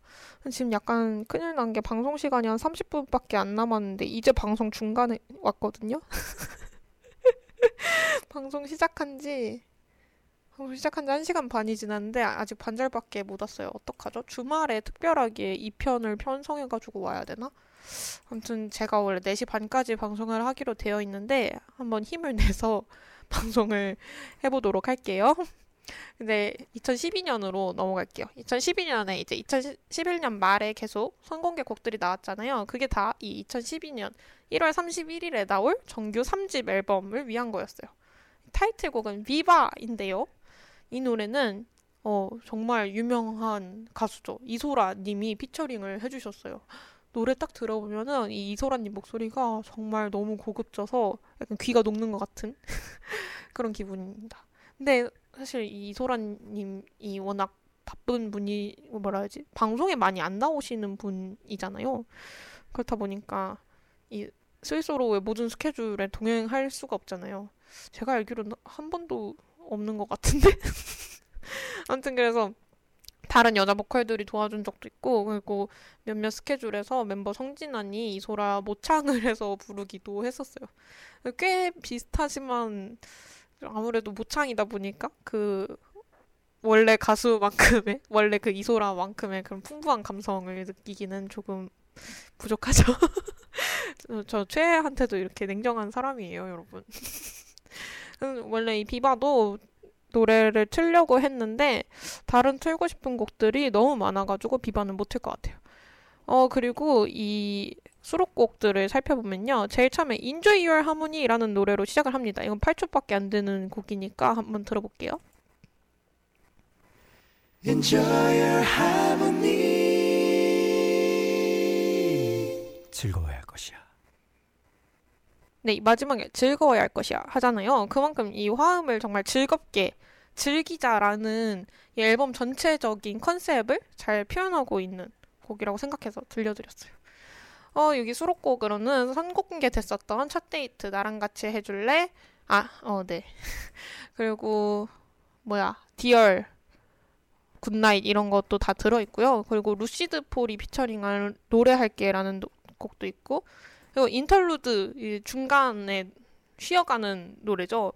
지금 약간 큰일 난 게 방송 시간이 한 30분밖에 안 남았는데 이제 방송 중간에 왔거든요. 방송 시작한 지 시작한 지 1시간 반이 지났는데 아직 반절밖에 못 왔어요. 어떡하죠? 주말에 특별하게 2편을 편성해 가지고 와야 되나? 아무튼 제가 원래 4시 반까지 방송을 하기로 되어 있는데 한번 힘을 내서 방송을 해 보도록 할게요. 근데 2012년으로 넘어갈게요. 2012년에 이제 2011년 말에 계속 선공개 곡들이 나왔잖아요. 그게 다 이 2012년 1월 31일에 나올 정규 3집 앨범을 위한 거였어요. 타이틀곡은 비바인데요. 이 노래는 어, 정말 유명한 가수죠. 이소라 님이 피처링을 해주셨어요. 노래 딱 들어보면은 이 이소라 님 목소리가 정말 너무 고급져서 약간 귀가 녹는 것 같은 그런 기분입니다. 근데 사실 이 이소라 님이 워낙 바쁜 분이 뭐라 해야지 방송에 많이 안 나오시는 분이잖아요. 그렇다 보니까 이 스위스로의 모든 스케줄에 동행할 수가 없잖아요. 제가 알기로는 한 번도 없는 것 같은데. 아무튼 그래서 다른 여자 보컬들이 도와준 적도 있고 그리고 몇몇 스케줄에서 멤버 성진환이 이소라 모창을 해서 부르기도 했었어요. 꽤 비슷하지만 아무래도 모창이다 보니까 그 원래 가수만큼의 원래 그 이소라만큼의 그런 풍부한 감성을 느끼기는 조금 부족하죠. 저 최애한테도 이렇게 냉정한 사람이에요, 여러분. 원래 이 비바도 노래를 틀려고 했는데 다른 틀고 싶은 곡들이 너무 많아가지고 비바는 못틀것 같아요. 어 그리고 이 수록곡들을 살펴보면요. 제일 처음에 Enjoy Your Harmony라는 노래로 시작을 합니다. 이건 8초밖에 안 되는 곡이니까 한번 들어볼게요. Enjoy your harmony. 즐거워야 할 것이야. 네, 마지막에 즐거워야 할 것이야 하잖아요. 그만큼 이 화음을 정말 즐겁게 즐기자라는 이 앨범 전체적인 컨셉을 잘 표현하고 있는 곡이라고 생각해서 들려드렸어요. 어, 여기 수록곡으로는 선곡 됐었던 첫 데이트 나랑 같이 해줄래? 아, 어, 네. 그리고 뭐야 Dear Good Night 이런 것도 다 들어있고요. 그리고 루시드 폴이 피처링한 노래할게라는 곡도 있고 그리고 Interlude 중간에 쉬어가는 노래죠.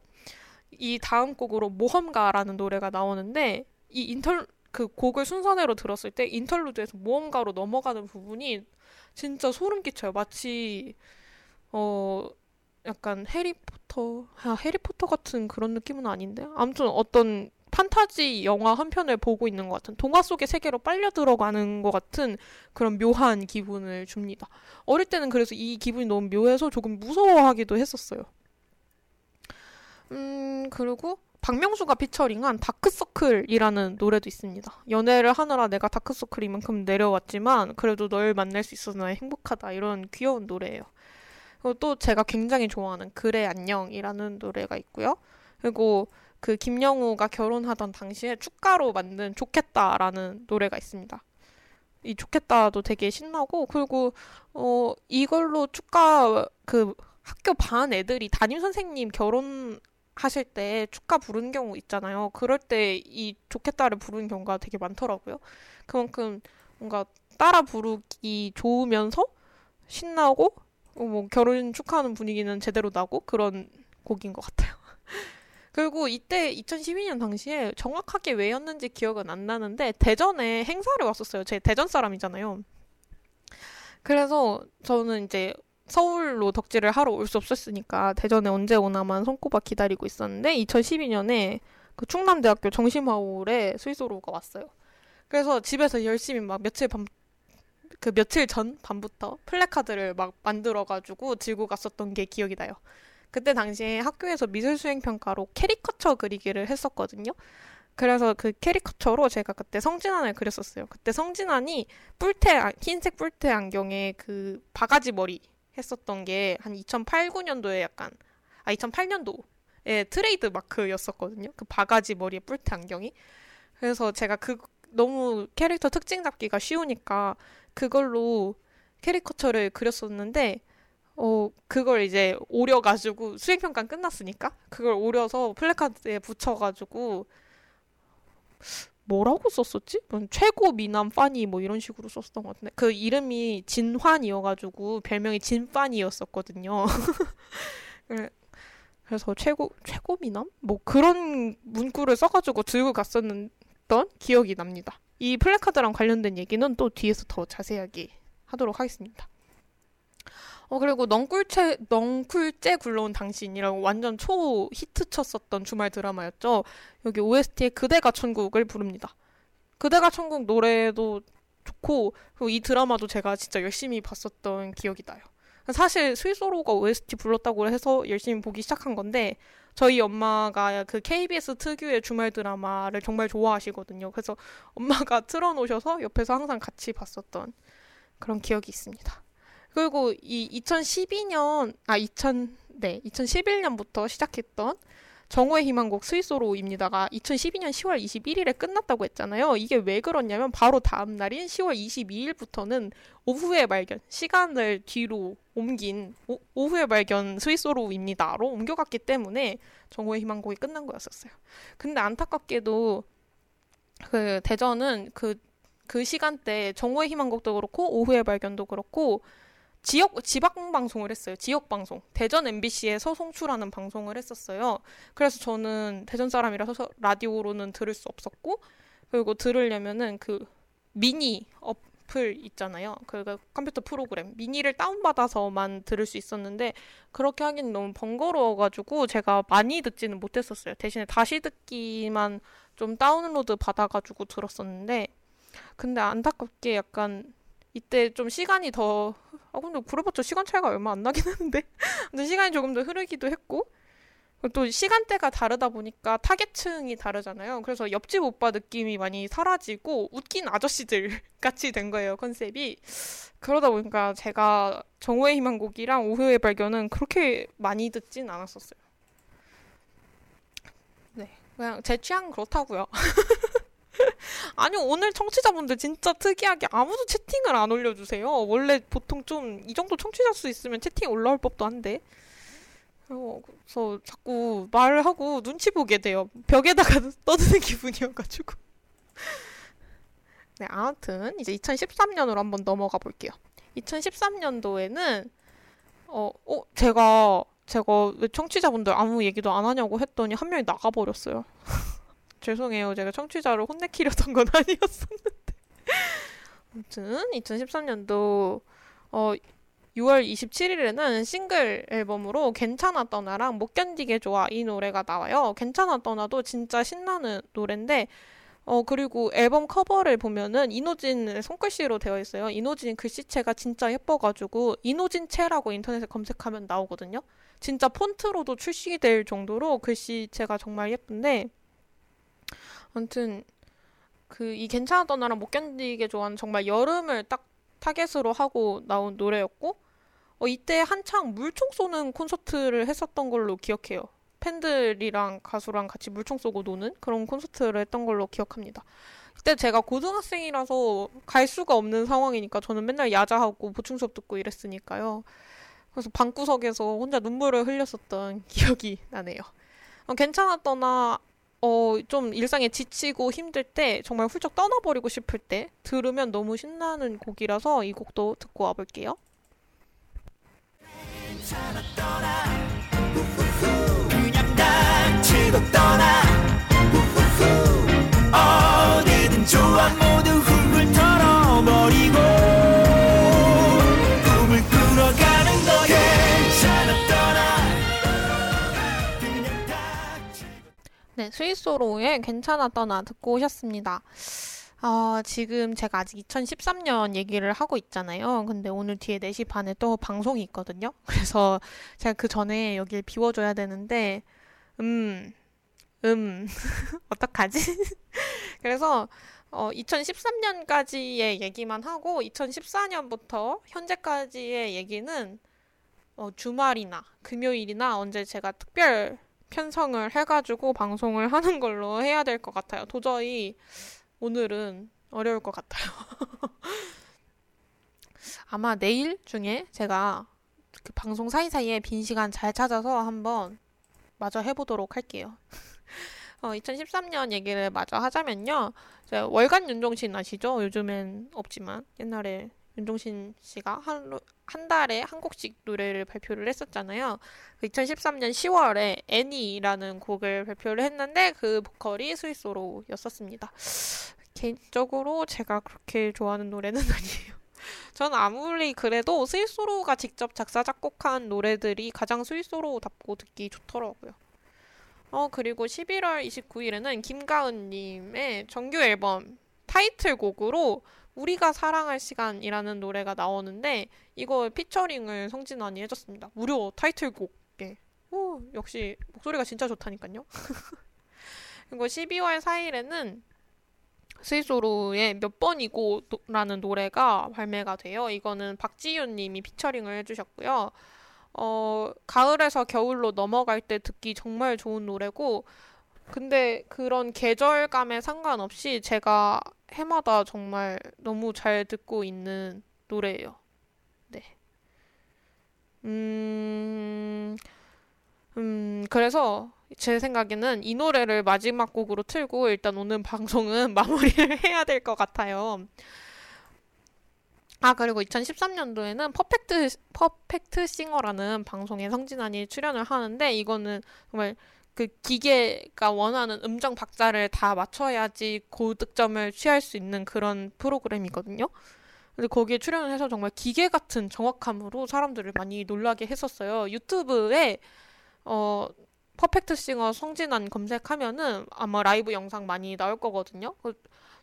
이 다음 곡으로 모험가라는 노래가 나오는데 이 인터 그 곡을 순서대로 들었을 때 Interlude에서 모험가로 넘어가는 부분이 진짜 소름 끼쳐요. 마치 어 약간 해리포터 아, 해리포터 같은 그런 느낌은 아닌데 아무튼 어떤 판타지 영화 한 편을 보고 있는 것 같은 동화 속의 세계로 빨려 들어가는 것 같은 그런 묘한 기분을 줍니다. 어릴 때는 그래서 이 기분이 너무 묘해서 조금 무서워하기도 했었어요. 음 그리고 박명수가 피처링한 다크서클이라는 노래도 있습니다. 연애를 하느라 내가 다크서클 이만큼 내려왔지만 그래도 널 만날 수 있어서 나 행복하다 이런 귀여운 노래예요. 그리고 또 제가 굉장히 좋아하는 그래 안녕이라는 노래가 있고요. 그리고 그 김영우가 결혼하던 당시에 축가로 만든 좋겠다라는 노래가 있습니다. 이 좋겠다도 되게 신나고 그리고 어 이걸로 축가 그 학교 반 애들이 담임 선생님 결혼 하실 때 축가 부르는 경우 있잖아요. 그럴 때 이 좋겠다를 부르는 경우가 되게 많더라고요. 그만큼 뭔가 따라 부르기 좋으면서 신나고 어, 뭐 결혼 축하하는 분위기는 제대로 나고 그런 곡인 것 같아요. 그리고 이때 2012년 당시에 정확하게 왜였는지 기억은 안 나는데 대전에 행사를 왔었어요. 제 대전 사람이잖아요. 그래서 저는 이제 서울로 덕질을 하러 올 수 없었으니까 대전에 언제 오나만 손꼽아 기다리고 있었는데 2012년에 그 충남대학교 정심화홀에 Sweet Sorrow가 왔어요. 그래서 집에서 열심히 막 며칠 밤, 그 며칠 전 밤부터 플래카드를 막 만들어가지고 들고 갔었던 게 기억이 나요. 그때 당시에 학교에서 미술 수행 평가로 캐리커처 그리기를 했었거든요. 그래서 그 캐리커처로 제가 그때 성진환을 그렸었어요. 그때 성진환이 뿔테 흰색 뿔테 안경에 그 바가지 머리 했었던 게 한 2008, 9년도에 약간 아 2008년도에 트레이드 마크였었거든요. 그 바가지 머리에 뿔테 안경이. 그래서 제가 그 너무 캐릭터 특징 잡기가 쉬우니까 그걸로 캐리커처를 그렸었는데 어, 그걸 이제 오려가지고 수행 평가 끝났으니까 그걸 오려서 플래카드에 붙여가지고 뭐라고 썼었지? 최고 미남 파니 뭐 이런 식으로 썼던 것 같은데 그 이름이 진환이어가지고 별명이 진파니였었거든요. 그래서 최고 최고 미남 뭐 그런 문구를 써가지고 들고 갔었던 기억이 납니다. 이 플래카드랑 관련된 얘기는 또 뒤에서 더 자세하게 하도록 하겠습니다. 어 그리고 넝쿨째 넝쿨째 굴러온 당신이라고 완전 초 히트 쳤었던 주말 드라마였죠. 여기 OST에 그대가 천국을 부릅니다. 그대가 천국 노래도 좋고 그리고 이 드라마도 제가 진짜 열심히 봤었던 기억이 나요. 사실 스위스로가 OST 불렀다고 해서 열심히 보기 시작한 건데 저희 엄마가 그 KBS 특유의 주말 드라마를 정말 좋아하시거든요. 그래서 엄마가 틀어놓으셔서 옆에서 항상 같이 봤었던 그런 기억이 있습니다. 그리고 이 2012년 아 2000, 네 2011년부터 시작했던 정오의 희망곡 스위스로입니다가 2012년 10월 21일에 끝났다고 했잖아요. 이게 왜 그렇냐면 바로 다음 날인 10월 22일부터는 오후의 발견 시간을 뒤로 옮긴 오, 오후의 발견 스위스로입니다로 옮겨갔기 때문에 정오의 희망곡이 끝난 거였었어요. 근데 안타깝게도 그 대전은 그그 그 시간대 정오의 희망곡도 그렇고 오후의 발견도 그렇고 지역 지방 방송을 했어요. 지역 방송. 대전 MBC에서 송출하는 방송을 했었어요. 그래서 저는 대전 사람이라서 라디오로는 들을 수 없었고 그리고 들으려면은 그 미니 어플 있잖아요. 그 컴퓨터 프로그램 미니를 다운받아서만 들을 수 있었는데 그렇게 하기는 너무 번거로워가지고 제가 많이 듣지는 못했었어요. 대신에 다시 듣기만 좀 다운로드 받아가지고 들었었는데 근데 안타깝게 약간 이때 좀 시간이 더, 아, 근데 그래봤자 시간 차이가 얼마 안 나긴 하는데. 근데 시간이 조금 더 흐르기도 했고, 또 시간대가 다르다 보니까 타겟층이 다르잖아요. 그래서 옆집 오빠 느낌이 많이 사라지고 웃긴 아저씨들 같이 된 거예요, 컨셉이. 그러다 보니까 제가 정오의 희망곡이랑 오후의 발견은 그렇게 많이 듣진 않았었어요. 네. 그냥 제 취향 그렇다고요. 아니 오늘 청취자분들 진짜 특이하게 아무도 채팅을 안 올려주세요. 원래 보통 좀 이 정도 청취자 수 있으면 채팅 올라올 법도 한데. 그래서 자꾸 말을 하고 눈치 보게 돼요. 벽에다가 떠드는 기분이어가지고. 네, 아무튼 이제 2013년으로 한번 넘어가 볼게요. 2013년도에는 어, 어, 제가, 제가 왜 청취자분들 아무 얘기도 안 하냐고 했더니 한 명이 나가버렸어요. 죄송해요. 제가 청취자를 혼내키려던 건 아니었었는데. 아무튼, 2013년도, 어, 6월 27일에는 싱글 앨범으로 괜찮아 떠나랑 못 견디게 좋아 이 노래가 나와요. 괜찮아 떠나도 진짜 신나는 노래인데 어 그리고 앨범 커버를 보면은 이노진 손글씨로 되어 있어요. 이노진 글씨체가 진짜 예뻐가지고 이노진체라고 인터넷에 검색하면 나오거든요. 진짜 폰트로도 출시될 정도로 글씨체가 정말 예쁜데 아무튼 그 이 괜찮아 떠나랑 못 견디게 좋아하는 정말 여름을 딱 타겟으로 하고 나온 노래였고 어, 이때 한창 물총 쏘는 콘서트를 했었던 걸로 기억해요. 팬들이랑 가수랑 같이 물총 쏘고 노는 그런 콘서트를 했던 걸로 기억합니다. 그때 제가 고등학생이라서 갈 수가 없는 상황이니까 저는 맨날 야자하고 보충 수업 듣고 이랬으니까요. 그래서 방구석에서 혼자 눈물을 흘렸었던 기억이 나네요. 어, 괜찮았더나 어, 좀 일상에 지치고 힘들 때 정말 훌쩍 떠나버리고 싶을 때 들으면 너무 신나는 곡이라서 이 곡도 듣고 와볼게요. 좋아 네 스위스로의 괜찮아 떠나 듣고 오셨습니다. 어, 지금 제가 아직 2013년 얘기를 하고 있잖아요. 근데 오늘 뒤에 4시 반에 또 방송이 있거든요. 그래서 제가 그 전에 여길 비워줘야 되는데, 음, 음, 어떡하지? 그래서, 어, 2013년까지의 얘기만 하고, 2014년부터 현재까지의 얘기는, 어, 주말이나 금요일이나 언제 제가 특별 편성을 해가지고 방송을 하는 걸로 해야 될 것 같아요. 도저히 오늘은 어려울 것 같아요. 아마 내일 중에 제가 그 방송 사이사이에 빈 시간 잘 찾아서 한번 마저 해보도록 할게요. 어, 2013년 얘기를 마저 하자면요. 월간 윤종신 아시죠? 요즘엔 없지만 옛날에 윤종신 씨가 한, 한 달에 한 곡씩 노래를 발표를 했었잖아요. 2013년 10월에 애니라는 곡을 발표를 했는데 그 보컬이 스위스로였었습니다. 개인적으로 제가 그렇게 좋아하는 노래는 아니에요. 저는 아무리 그래도 스위스로가 직접 작사 작곡한 노래들이 가장 스위스로답고 듣기 좋더라고요. 어 그리고 11월 29일에는 김가은님의 정규 앨범 타이틀곡으로 우리가 사랑할 시간이라는 노래가 나오는데 이거 피처링을 성진환이 해줬습니다. 무려 타이틀곡에. 오, 역시 목소리가 진짜 좋다니까요. 그리고 12월 4일에는 스위소로의 몇 번이고 라는 노래가 발매가 돼요. 이거는 박지윤 님이 피처링을 해주셨고요. 어, 가을에서 겨울로 넘어갈 때 듣기 정말 좋은 노래고, 근데 그런 계절감에 상관없이 제가 해마다 정말 너무 잘 듣고 있는 노래예요. 네. 음, 음, 그래서 제 생각에는 이 노래를 마지막 곡으로 틀고 일단 오늘 방송은 마무리를 해야 될 것 같아요. 아, 그리고 2013년도에는 퍼펙트, 퍼펙트 싱어라는 방송에 성진환이 출연을 하는데 이거는 정말 그 기계가 원하는 음정 박자를 다 맞춰야지 고득점을 취할 수 있는 그런 프로그램이거든요. 근데 거기에 출연을 해서 정말 기계 같은 정확함으로 사람들을 많이 놀라게 했었어요. 유튜브에 어 퍼펙트 싱어 성진환 검색하면은 아마 라이브 영상 많이 나올 거거든요. 그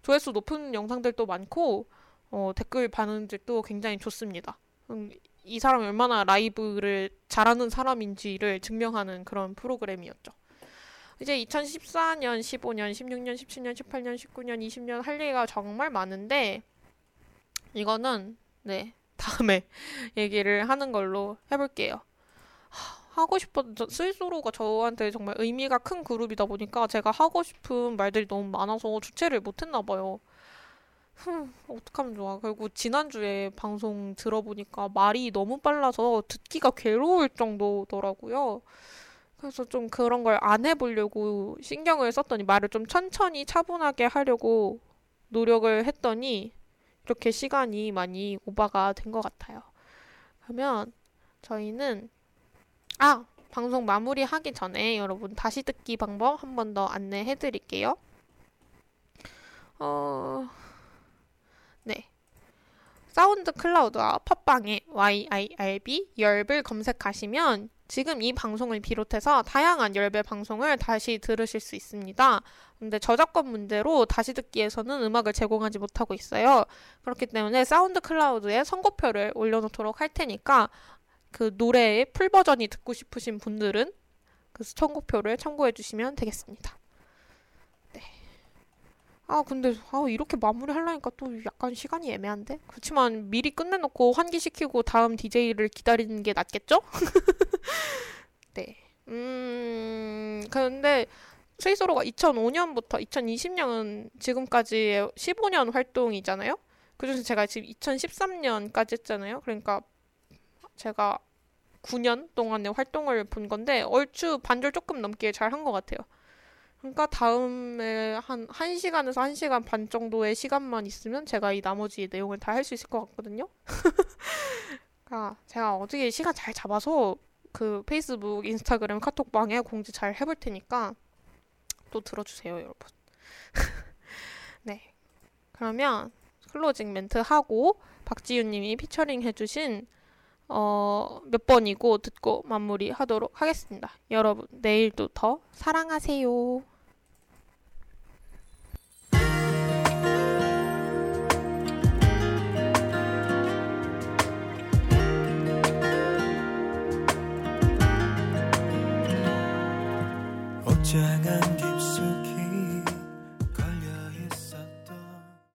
조회수 높은 영상들도 많고 어, 댓글 반응들도 굉장히 좋습니다. 음, 이 사람이 얼마나 라이브를 잘하는 사람인지를 증명하는 그런 프로그램이었죠. 이제 2014년, 15년, 16년, 17년, 18년, 19년, 20년 할 얘기가 정말 많은데 이거는 네 다음에 얘기를 하는 걸로 해볼게요. 하고 싶은 스위스로가 저한테 정말 의미가 큰 그룹이다 보니까 제가 하고 싶은 말들이 너무 많아서 주체를 못했나 봐요. 흠, 어떡하면 좋아. 그리고 지난주에 방송 들어보니까 말이 너무 빨라서 듣기가 괴로울 정도더라고요. 그래서 좀 그런 걸 안 해보려고 신경을 썼더니 말을 좀 천천히 차분하게 하려고 노력을 했더니 이렇게 시간이 많이 오바가 된 것 같아요. 그러면 저희는 아 방송 마무리하기 전에 여러분 다시 듣기 방법 한 번 더 안내해 드릴게요. 어, 네. 사운드 클라우드와 팟빵에 YIRB 열을 검색하시면 지금 이 방송을 비롯해서 다양한 열배 방송을 다시 들으실 수 있습니다. 근데 저작권 문제로 다시 듣기에서는 음악을 제공하지 못하고 있어요. 그렇기 때문에 SoundCloud에 선곡표를 올려놓도록 할 테니까 그 노래의 풀 버전이 듣고 싶으신 분들은 그 선곡표를 참고해 주시면 되겠습니다. 네. 아 근데 아 이렇게 마무리 하려니까 또 약간 시간이 애매한데 그렇지만 미리 끝내놓고 환기시키고 다음 DJ를 기다리는 게 낫겠죠? 네. 음 근데 스위스로가 2005년부터 2020년은 지금까지의 15년 활동이잖아요. 그중에서 제가 지금 2013년까지 했잖아요. 그러니까 제가 9년 동안의 활동을 본 건데 얼추 반절 조금 넘게 잘 한 것 같아요. 그러니까 다음에 한 1시간에서 1시간 반 정도의 시간만 있으면 제가 이 나머지 내용을 다 할 수 있을 것 같거든요. 그러니까 제가 어떻게 시간 잘 잡아서 그 페이스북, 인스타그램, 카톡방에 공지 잘 해볼 테니까 또 들어주세요, 여러분. 네. 그러면 클로징 멘트 하고 박지윤 님이 피처링 해주신 어, 몇 번이고 듣고 마무리 하도록 하겠습니다. 여러분, 내일도 더 사랑하세요.